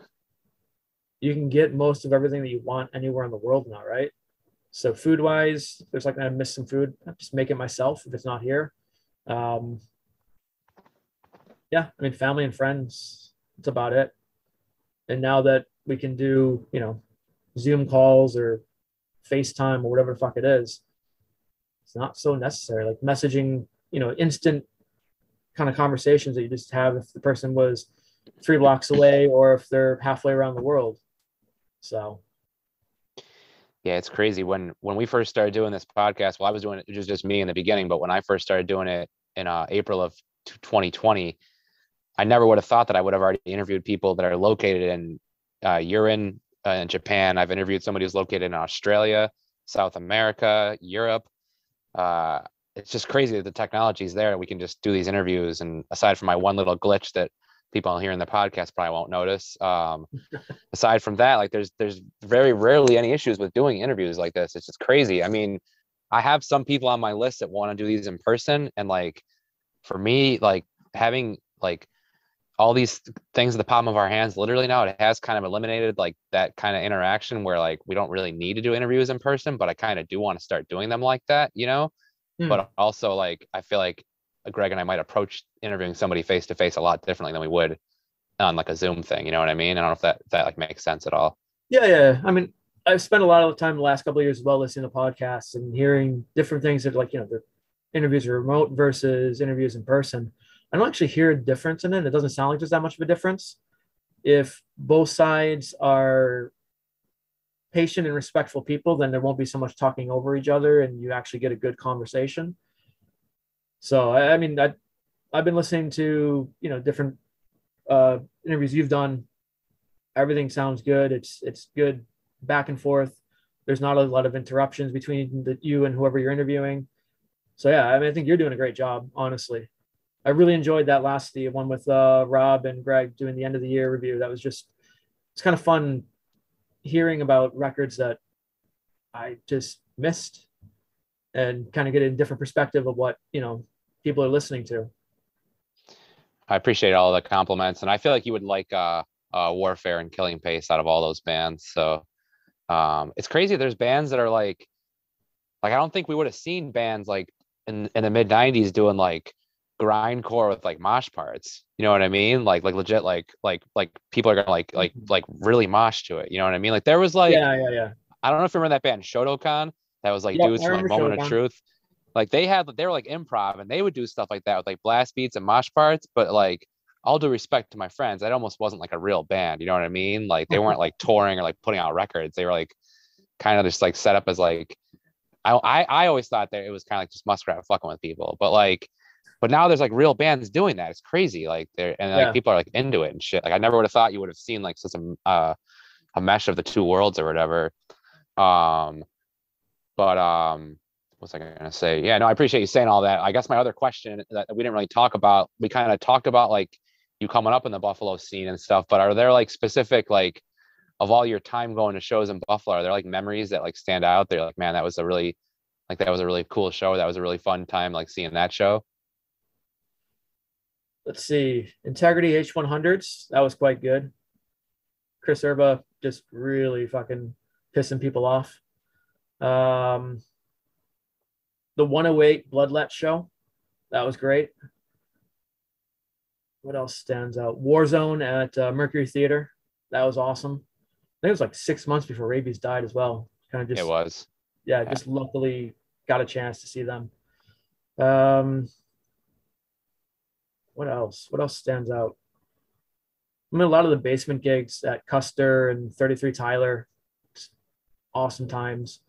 you can get most of everything that you want anywhere in the world now, right? So food wise, there's like I miss some food. I just make it myself if it's not here. Um, yeah, I mean, family and friends. That's about it. And now that we can do, you know, Zoom calls or FaceTime or whatever the fuck it is, it's not so necessary. Like messaging, you know, instant kind of conversations that you just have if the person was three blocks away or if they're halfway around the world. So yeah, it's crazy. When when we first started doing this podcast, well, I was doing it, it was just me in the beginning, but when I first started doing it in uh, April of 2020, I never would have thought that I would have already interviewed people that are located in uh, Urin, uh, in Japan. I've interviewed somebody who's located in Australia, South America, Europe. Uh, it's just crazy that the technology is there. We can just do these interviews. And aside from my one little glitch that people here in the podcast probably won't notice, um, aside from that, like there's there's very rarely any issues with doing interviews like this. It's just crazy. I mean, I have some people on my list that want to do these in person, and like for me, like having like all these things at the palm of our hands literally now it has kind of eliminated like that kind of interaction where like we don't really need to do interviews in person but i kind of do want to start doing them like that you know? Mm. but also like i feel like greg and i might approach interviewing somebody face to face a lot differently than we would on like a zoom thing you know what i mean? I don't know if that that like makes sense at all. Yeah yeah i mean i've spent a lot of time the last couple of years as well listening to podcasts and hearing different things that like you know the interviews are remote versus interviews in person I don't actually hear a difference in it. It doesn't sound like there's that much of a difference. If both sides are patient and respectful people, then there won't be so much talking over each other and you actually get a good conversation. So, I, mean, I, I've been listening to, you know, different uh, interviews you've done. Everything sounds good. It's, it's good back and forth. There's not a lot of interruptions between the, you and whoever you're interviewing. So yeah, I mean, I think you're doing a great job, honestly. I really enjoyed that last the one with uh, Rob and Greg doing the end of the year review. That was just it's kind of fun hearing about records that I just missed and kind of get a different perspective of what you know people are listening to. I appreciate all the compliments, and I feel like you would like uh, uh, Warfare and Killing Pace out of all those bands. So um, it's crazy. There's bands that are like, like I don't think we would have seen bands like in in the mid '90s doing like grindcore with like mosh parts. You know what I mean? Like like legit like like like people are gonna like like mm-hmm. like really mosh to it. You know what I mean? Like there was like yeah yeah yeah. I don't know if you remember that band Shotokan that was like yep, dudes from like Moment Shotokan. of Truth. Like they had they were like improv and they would do stuff like that with like blast beats and mosh parts, but like all due respect to my friends, that almost wasn't like a real band. You know what I mean? Like they weren't like touring or like putting out records. They were like kind of just like set up as like I I, I always thought that it was kind of like just muskrat fucking with people, but like but now there's like real bands doing that. It's crazy. Like there and like yeah. people are like into it and shit. Like I never would have thought you would have seen like such a uh, a mesh of the two worlds or whatever. Um, but um, what's I gonna say? Yeah, no, I appreciate you saying all that. I guess my other question that we didn't really talk about, we kind of talked about like you coming up in the Buffalo scene and stuff, but are there like specific like of all your time going to shows in Buffalo, are there like memories that like stand out? They're like, man, that was a really like that was a really cool show. That was a really fun time, like seeing that show. Let's see, Integrity H100s. That was quite good. Chris Erba just really fucking pissing people off. Um, the 108 Bloodlet show. That was great. What else stands out? Warzone at uh, Mercury Theater. That was awesome. I think it was like six months before Raybeez died as well. Kind of just it was. Yeah, just luckily got a chance to see them. Um, what else? What else stands out? I mean, a lot of the basement gigs at Custer and 33 Tyler, awesome times.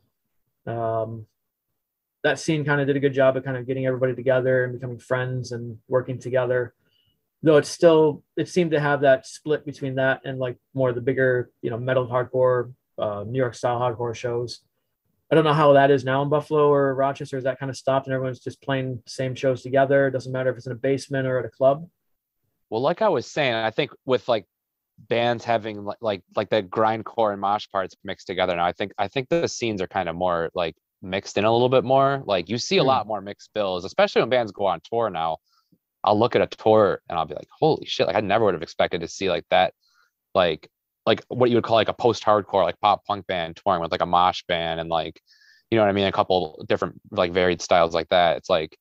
Um, that scene kind of did a good job of kind of getting everybody together and becoming friends and working together. Though it's still, it seemed to have that split between that and like more of the bigger, you know, metal hardcore, uh, New York style hardcore shows. I don't know how that is now in Buffalo or Rochester. Is that kind of stopped and everyone's just playing same shows together? It doesn't matter if it's in a basement or at a club. Well, like I was saying, I think with like bands having like like like the grindcore and mosh parts mixed together now, I think I think the scenes are kind of more like mixed in a little bit more. Like you see a hmm. lot more mixed bills, especially when bands go on tour now. I'll look at a tour and I'll be like, holy shit, like I never would have expected to see like that, like like what you would call like a post-hardcore, like pop punk band touring with like a mosh band and like, you know what I mean? A couple different like varied styles like that. It's like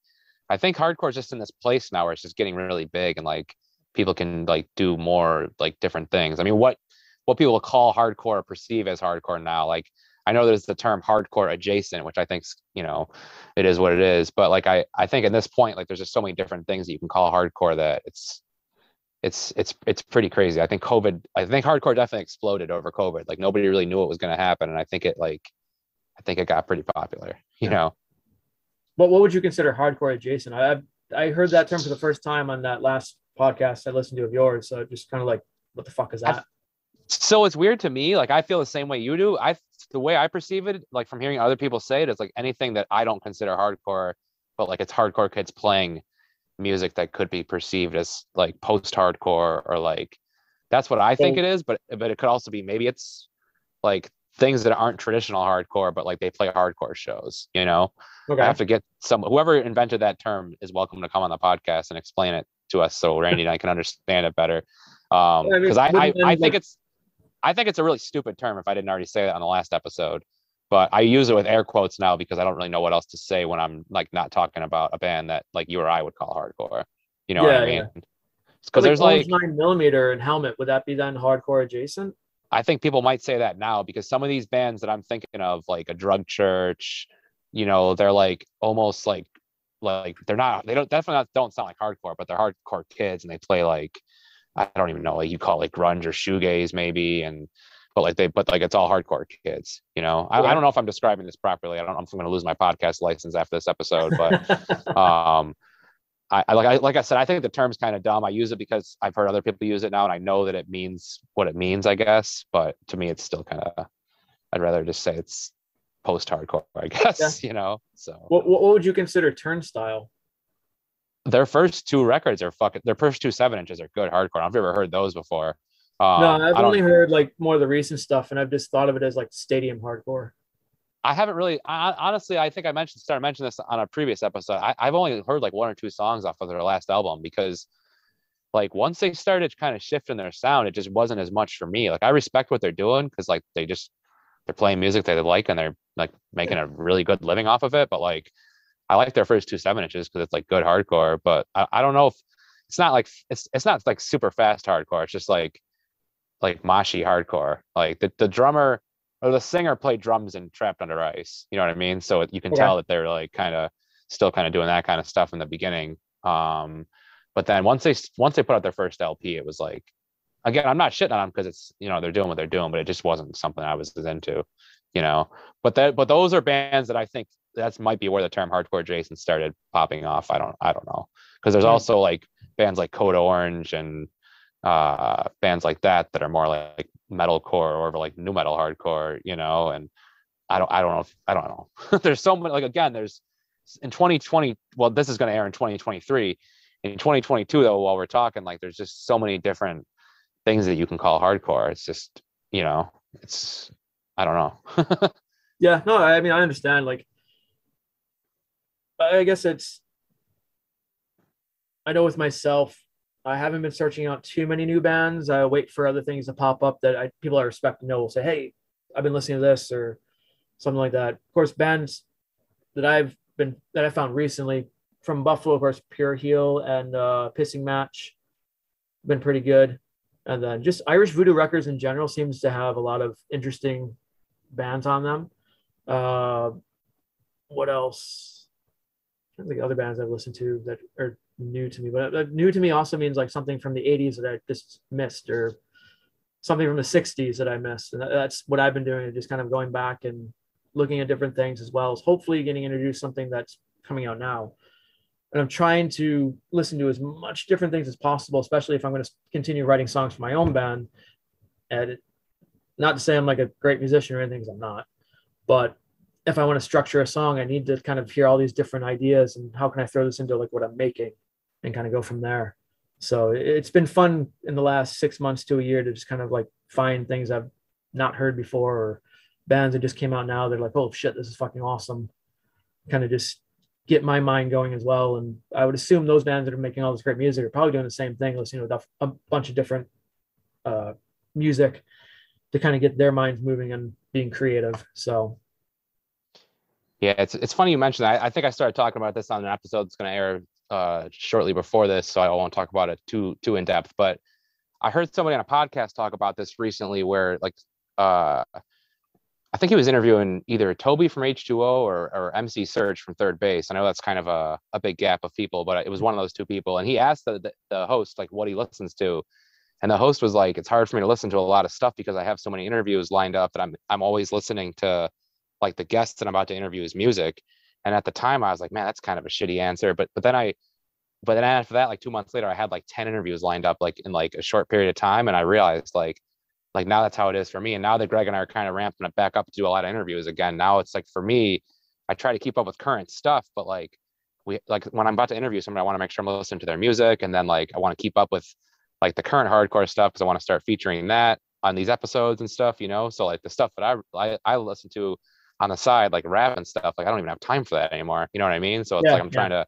I think hardcore is just in this place now where it's just getting really big and like people can like do more like different things. I mean, what what people call hardcore or perceive as hardcore now, like I know there's the term hardcore adjacent, which I think you know it is what it is. But like I I think at this point, like there's just so many different things that you can call hardcore that it's it's it's it's pretty crazy. I think COVID, I think hardcore definitely exploded over COVID. Like nobody really knew what was going to happen, and I think it like I think it got pretty popular. You yeah. know. But what would you consider hardcore adjacent? I I heard that term for the first time on that last podcast I listened to of yours. So just kind of like, what the fuck is that? I, so it's weird to me. Like I feel the same way you do. I the way I perceive it, like from hearing other people say it, it, is like anything that I don't consider hardcore, but like it's hardcore kids playing music that could be perceived as like post-hardcore or like that's what I think it is. But but it could also be maybe it's like things that aren't traditional hardcore, but like they play hardcore shows. You know, okay. I have to get some whoever invented that term is welcome to come on the podcast and explain it to us so Randy and I can understand it better. Um, because I, I, I think it's I think it's a really stupid term if I didn't already say that on the last episode. But I use it with air quotes now because I don't really know what else to say when I'm like not talking about a band that like you or I would call hardcore. You know yeah, what I mean? Because like there's like nine millimeter and helmet. Would that be then hardcore adjacent? I think people might say that now because some of these bands that I'm thinking of, like a drug church, you know, they're like almost like like they're not they don't definitely not, don't sound like hardcore, but they're hardcore kids and they play like I don't even know, like you call it like grunge or shoegaze maybe, and but like they but like it's all hardcore kids, you know. I, I don't know if I'm describing this properly. I don't know if I'm gonna lose my podcast license after this episode, but um I, I like I like I said, I think the term's kind of dumb. I use it because I've heard other people use it now and I know that it means what it means, I guess. But to me it's still kind of I'd rather just say it's post hardcore, I guess, yeah. you know. So what, what would you consider turnstile? their first two records are fucking. Their first two seven inches are good hardcore. I've never heard those before. Um, no, I've only heard like more of the recent stuff, and I've just thought of it as like stadium hardcore. I haven't really, I, honestly, I think I mentioned, started mentioning this on a previous episode. I, I've only heard like one or two songs off of their last album because, like, once they started kind of shifting their sound, it just wasn't as much for me. Like, I respect what they're doing because, like, they just they're playing music they like and they're like making a really good living off of it. But like, I like their first two seven inches because it's like good hardcore, but I, I don't know if it's not like it's it's not like super fast hardcore. It's just like like moshy hardcore. Like the, the drummer or the singer played drums in Trapped Under Ice. You know what I mean? So you can yeah. tell that they're like kind of still kind of doing that kind of stuff in the beginning. Um, but then once they once they put out their first LP, it was like again, I'm not shitting on them because it's you know they're doing what they're doing, but it just wasn't something I was into, you know. But that but those are bands that I think that's might be where the term hardcore adjacent started popping off. I don't I don't know because there's also like bands like Code Orange and uh bands like that that are more like metalcore or like new metal hardcore, you know, and I don't I don't know if, I don't know. there's so many like again there's in 2020 well this is going to air in 2023 in 2022 though while we're talking like there's just so many different things that you can call hardcore. It's just you know it's i don't know. Yeah no i mean i understand like i guess it's i know with myself i haven't been searching out too many new bands i wait for other things to pop up that I, people i respect know will say hey i've been listening to this or something like that of course bands that i've been that i found recently from Buffalo, of course, Pure Heel and uh, Pissing Match, been pretty good. And then just Irish Voodoo Records in general seems to have a lot of interesting bands on them. Uh, what else? I think other bands I've listened to that are new to me, but uh, new to me also means like something from the 80s that I just missed or something from the 60s that I missed. And that's what I've been doing, just kind of going back and looking at different things as well as hopefully getting introduced something that's coming out now and I'm trying to listen to as much different things as possible, especially if I'm going to continue writing songs for my own band. And not to say I'm like a great musician or anything, because I'm not, but if I want to structure a song, I need to kind of hear all these different ideas and how can I throw this into like what I'm making and kind of go from there. So it's been fun in the last six months to a year to just kind of like find things I've not heard before or bands that just came out now. They're like, oh shit, this is fucking awesome. Kind of just get my mind going as well. And I would assume those bands that are making all this great music are probably doing the same thing, listening to a bunch of different uh, music to kind of get their minds moving and being creative. So, yeah, it's it's funny you mentioned that. I, I think I started talking about this on an episode that's going to air uh, shortly before this, so I won't talk about it too too in depth. But I heard somebody on a podcast talk about this recently, where like uh, I think he was interviewing either Toby from H2O or, or MC Serch from 3rd Bass. I know that's kind of a, a big gap of people, but it was one of those two people. And he asked the, the, host like what he listens to. And the host was like, it's hard for me to listen to a lot of stuff because I have so many interviews lined up that I'm I'm always listening to like the guests that I'm about to interview his music. And at the time I was like, man, that's kind of a shitty answer. But but then I but then after that, like two months later, I had like 10 interviews lined up like in like a short period of time. And I realized like like now that's how it is for me. And now that Greg and I are kind of ramping it back up to do a lot of interviews again, now it's like for me, I try to keep up with current stuff, but like we like when I'm about to interview somebody, I want to make sure I'm listening to their music, and then like I want to keep up with like the current hardcore stuff because I want to start featuring that on these episodes and stuff, you know. So like the stuff that I I, I listen to on the side, like rap and stuff, like I don't even have time for that anymore. You know what I mean? So it's yeah, like I'm yeah. trying to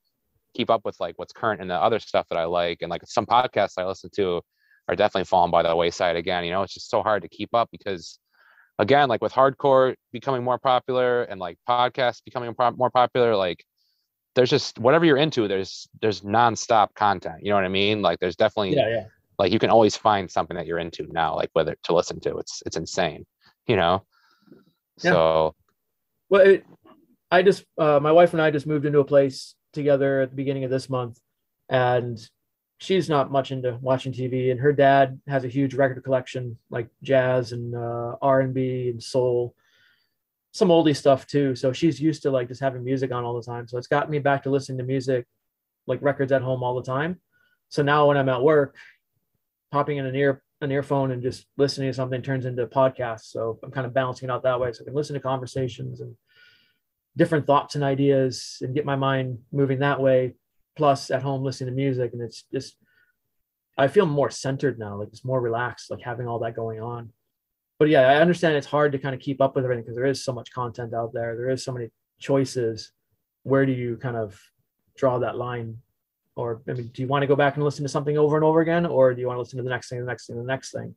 keep up with like what's current and the other stuff that I like, and like some podcasts I listen to are definitely falling by the wayside again. You know, it's just so hard to keep up because again, like with hardcore becoming more popular and like podcasts becoming more popular, like there's just whatever you're into, there's there's nonstop content. You know what I mean? Like there's definitely yeah, yeah. like you can always find something that you're into now, like whether to listen to. It's it's insane, you know. Yeah. So well it, I just uh my wife and I just moved into a place together at the beginning of this month and she's not much into watching TV, and her dad has a huge record collection, like jazz and uh, R and B and soul, some oldie stuff too. So she's used to like just having music on all the time. So it's got me back to listening to music, like records at home all the time. So now when I'm at work, popping in an ear an earphone and just listening to something turns into a podcast. So I'm kind of balancing it out that way. So I can listen to conversations and different thoughts and ideas and get my mind moving that way. Plus at home listening to music and it's just i feel more centered now like it's more relaxed like having all that going on. But yeah i understand it's hard to kind of keep up with everything because there is so much content out there. There is so many choices. Where do you kind of draw that line or i mean do you want to go back and listen to something over and over again or do you want to listen to the next thing the next thing the next thing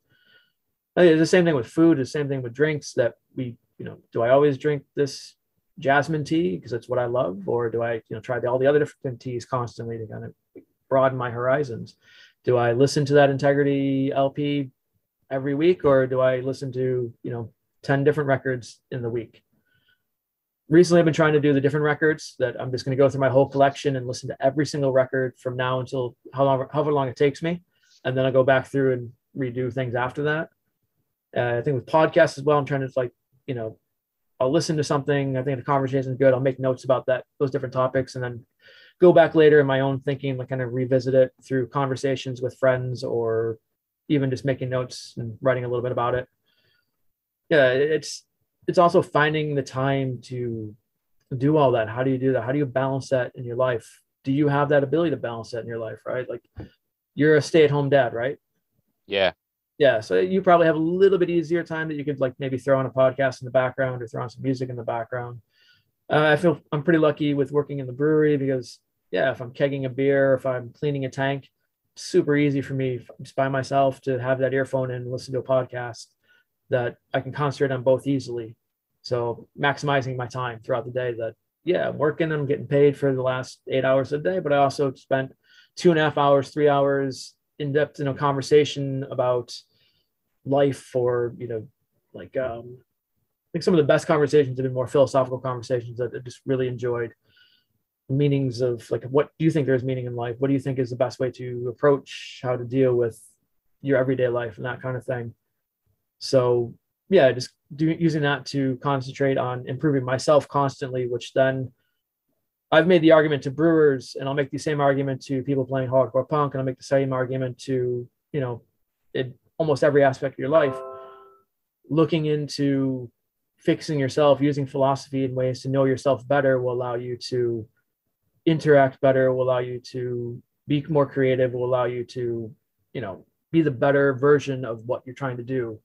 it's the same thing with food the same thing with drinks that we you know do i always drink this jasmine tea because it's what I love, or do I, you know, try all the other different teas constantly to kind of broaden my horizons? Do I listen to that integrity LP every week, or do I listen to, you know, 10 different records in the week? Recently, I've been trying to do the different records that I'm just going to go through my whole collection and listen to every single record from now until how long, however long it takes me. And then I'll go back through and redo things after that. Uh, I think with podcasts as well, I'm trying to like, you know, I'll listen to something. I think the conversation is good. I'll make notes about that, those different topics, and then go back later in my own thinking, like kind of revisit it through conversations with friends or even just making notes and writing a little bit about it. Yeah, it's it's also finding the time to do all that. How do you do that? How do you balance that in your life? Do you have that ability to balance that in your life, right? Like you're a stay-at-home dad, right? Yeah. Yeah. So you probably have a little bit easier time that you could like maybe throw on a podcast in the background or throw on some music in the background. Uh, I feel I'm pretty lucky with working in the brewery because yeah, if I'm kegging a beer, if I'm cleaning a tank, super easy for me just by myself to have that earphone and listen to a podcast that I can concentrate on both easily. So maximizing my time throughout the day that, yeah, I'm working, I'm getting paid for the last eight hours a day, but I also spent two and a half hours, three hours in depth in a conversation about life or, you know, like, um, I think some of the best conversations have been more philosophical conversations that I just really enjoyed. Meanings of like what do you think there's meaning in life? What do you think is the best way to approach how to deal with your everyday life and that kind of thing so yeah just do, using that to concentrate on improving myself constantly which then i've made the argument to brewers and i'll make the same argument to people playing hardcore punk and i'll make the same argument to you know in almost every aspect of your life. Looking into fixing yourself using philosophy in ways to know yourself better will allow you to interact better will allow you to be more creative will allow you to you know be the better version of what you're trying to do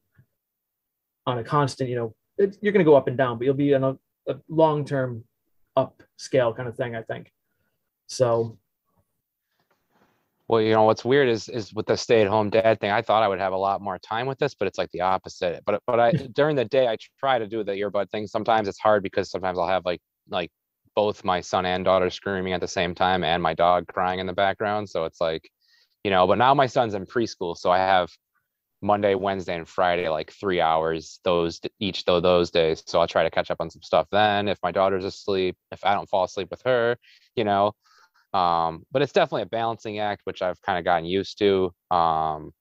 on a constant you know it, you're going to go up and down but you'll be in a, a long-term up scale kind of thing i think so well you know what's weird is is with the stay-at-home dad thing i thought i would have a lot more time with this but it's like the opposite but but i during the day i try to do the earbud thing sometimes it's hard because sometimes i'll have like like both my son and daughter screaming at the same time and my dog crying in the background. So it's like, you know, but now my son's in preschool. So I have Monday, Wednesday, and Friday, like three hours those each though those days. So I'll try to catch up on some stuff then. If my daughter's asleep, if I don't fall asleep with her, you know. Um, but it's definitely a balancing act, which I've kind of gotten used to. Um,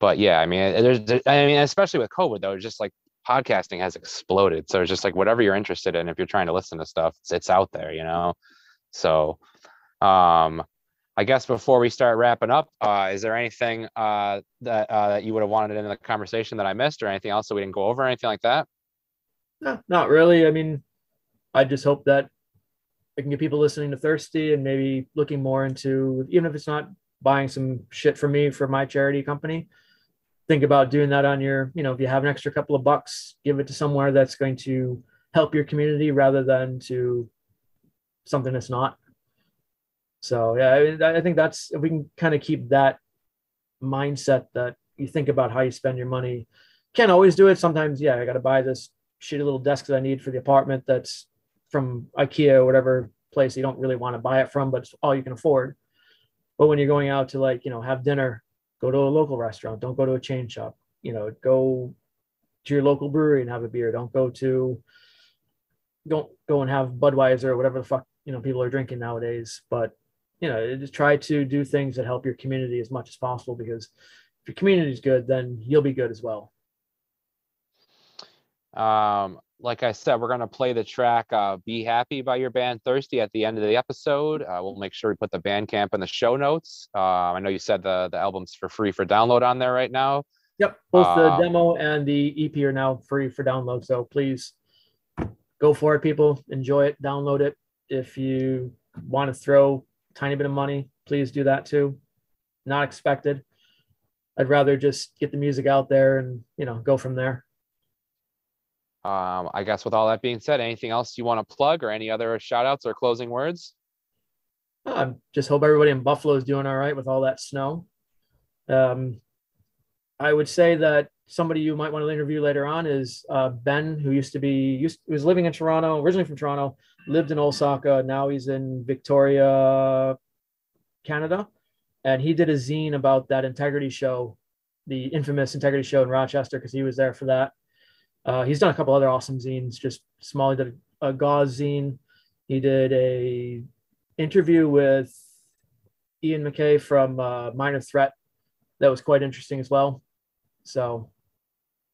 but yeah, I mean, there's, I mean, especially with COVID though, just like podcasting has exploded. So it's just like whatever you're interested in, if you're trying to listen to stuff, it's, it's out there, you know? So, um, I guess before we start wrapping up, uh, is there anything uh, that uh, that you would have wanted in the conversation that I missed, or anything else that we didn't go over, or anything like that? No, not really. I mean, I just hope that I can get people listening to Thirsty and maybe looking more into, even if it's not buying some shit for me for my charity company, think about doing that on your, you know, if you have an extra couple of bucks, give it to somewhere that's going to help your community rather than to something that's not. So yeah, I, I think that's if we can kind of keep that mindset that you think about how you spend your money. Can't always do it. Sometimes, yeah, I got to buy this shitty little desk that I need for the apartment that's from IKEA or whatever place you don't really want to buy it from, but it's all you can afford. But when you're going out to like, you know, have dinner go to a local restaurant don't go to a chain shop you know go to your local brewery and have a beer don't go to don't go and have budweiser or whatever the fuck you know people are drinking nowadays but you know just try to do things that help your community as much as possible because if your community is good then you'll be good as well um like I said, we're going to play the track uh, Be Happy by your band Thirsty at the end of the episode. Uh, we'll make sure we put the Bandcamp in the show notes. Uh, I know you said the, the album's for free for download on there right now. Yep. Both the um, demo and the EP are now free for download. So please go for it, people. Enjoy it, download it. If you want to throw tiny bit of money, please do that too. Not expected. I'd rather just get the music out there and, you know, go from there. Um, I guess with all that being said, anything else you want to plug or any other shout outs or closing words? I just hope everybody in Buffalo is doing all right with all that snow. Um, I would say that somebody you might want to interview later on is uh, Ben, who used to be used was living in Toronto, originally from Toronto, lived in Osaka. Now he's in Victoria, Canada, and he did a zine about that integrity show, the infamous integrity show in Rochester, because he was there for that. Uh, he's done a couple other awesome zines, just small. He did a, a gauze zine. He did a interview with Ian MacKaye from uh, Minor Threat. That was quite interesting as well. So,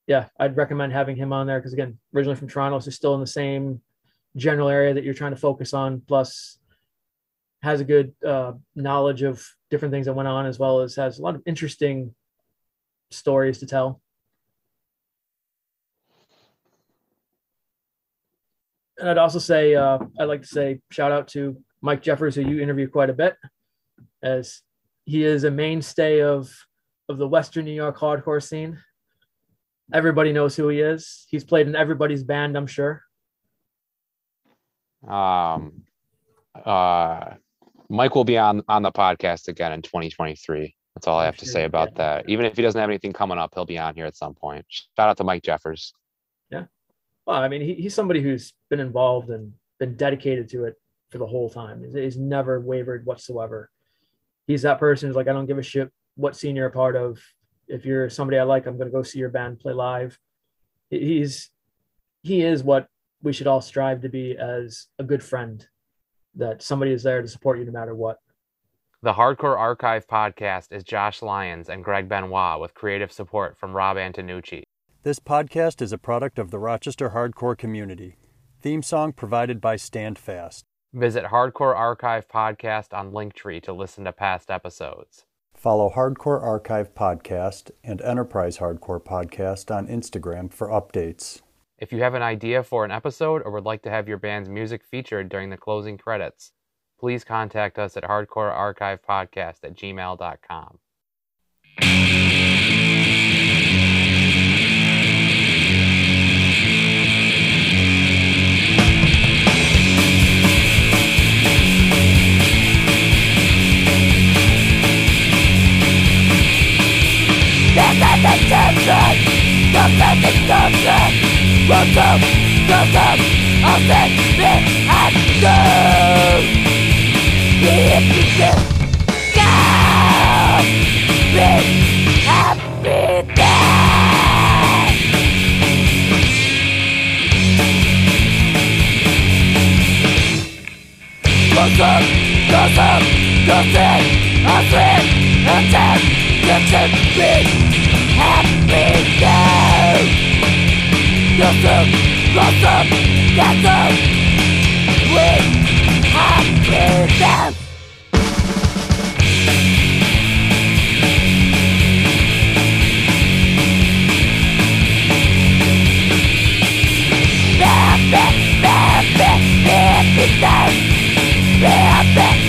yeah, I'd recommend having him on there because again, originally from Toronto, so still in the same general area that you're trying to focus on. Plus, has a good uh, knowledge of different things that went on, as well as has a lot of interesting stories to tell. and I'd also say uh, I'd like to say shout out to Mike Jeffers, who you interview quite a bit, as he is a mainstay of of the Western New York hardcore scene. Everybody knows who he is. He's played in everybody's band, I'm sure. Um, uh, Mike will be on on the podcast again in 2023. That's all I have to say about that. Even if he doesn't have anything coming up, he'll be on here at some point. Shout out to Mike Jeffers. Yeah. Well, I mean, he, he's somebody who's been involved and been dedicated to it for the whole time. He's, he's never wavered whatsoever. He's that person who's like, I don't give a shit what a part of. If you're somebody I like, I'm going to go see your band play live. He's he is what we should all strive to be as a good friend. That somebody is there to support you no matter what. The Hardcore Archive podcast is Josh Lyons and Greg Benoit with creative support from Rob Antonucci. This podcast is a product of the Rochester hardcore community. Theme song provided by Standfast. Visit Hardcore Archive Podcast on Linktree to listen to past episodes. Follow Hardcore Archive Podcast and Enterprise Hardcore Podcast on Instagram for updates. If you have an idea for an episode or would like to have your band's music featured during the closing credits, please contact us at hardcorearchivepodcast at gmail.com. Because it's different Because it's different Welcome, welcome I'll send me and you Be if you can Go Be happy there Close up, close up, close it afraid of death You should be happy now You're still lost up, We're happy now Back, back, back, back, back, back, back, back, back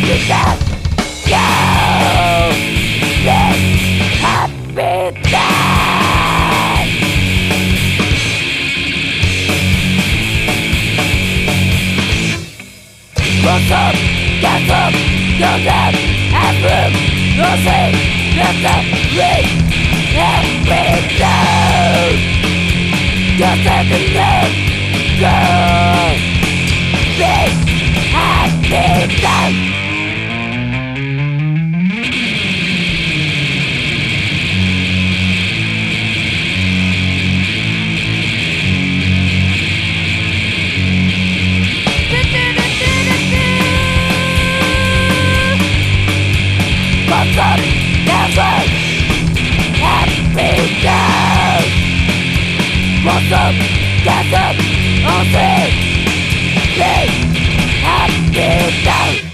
You can't go This happy time What's up, get up, you're dead Every nothing, get up, read Every day Just take a look, girl This happy time Awesome, awesome, awesome, awesome, have been awesome,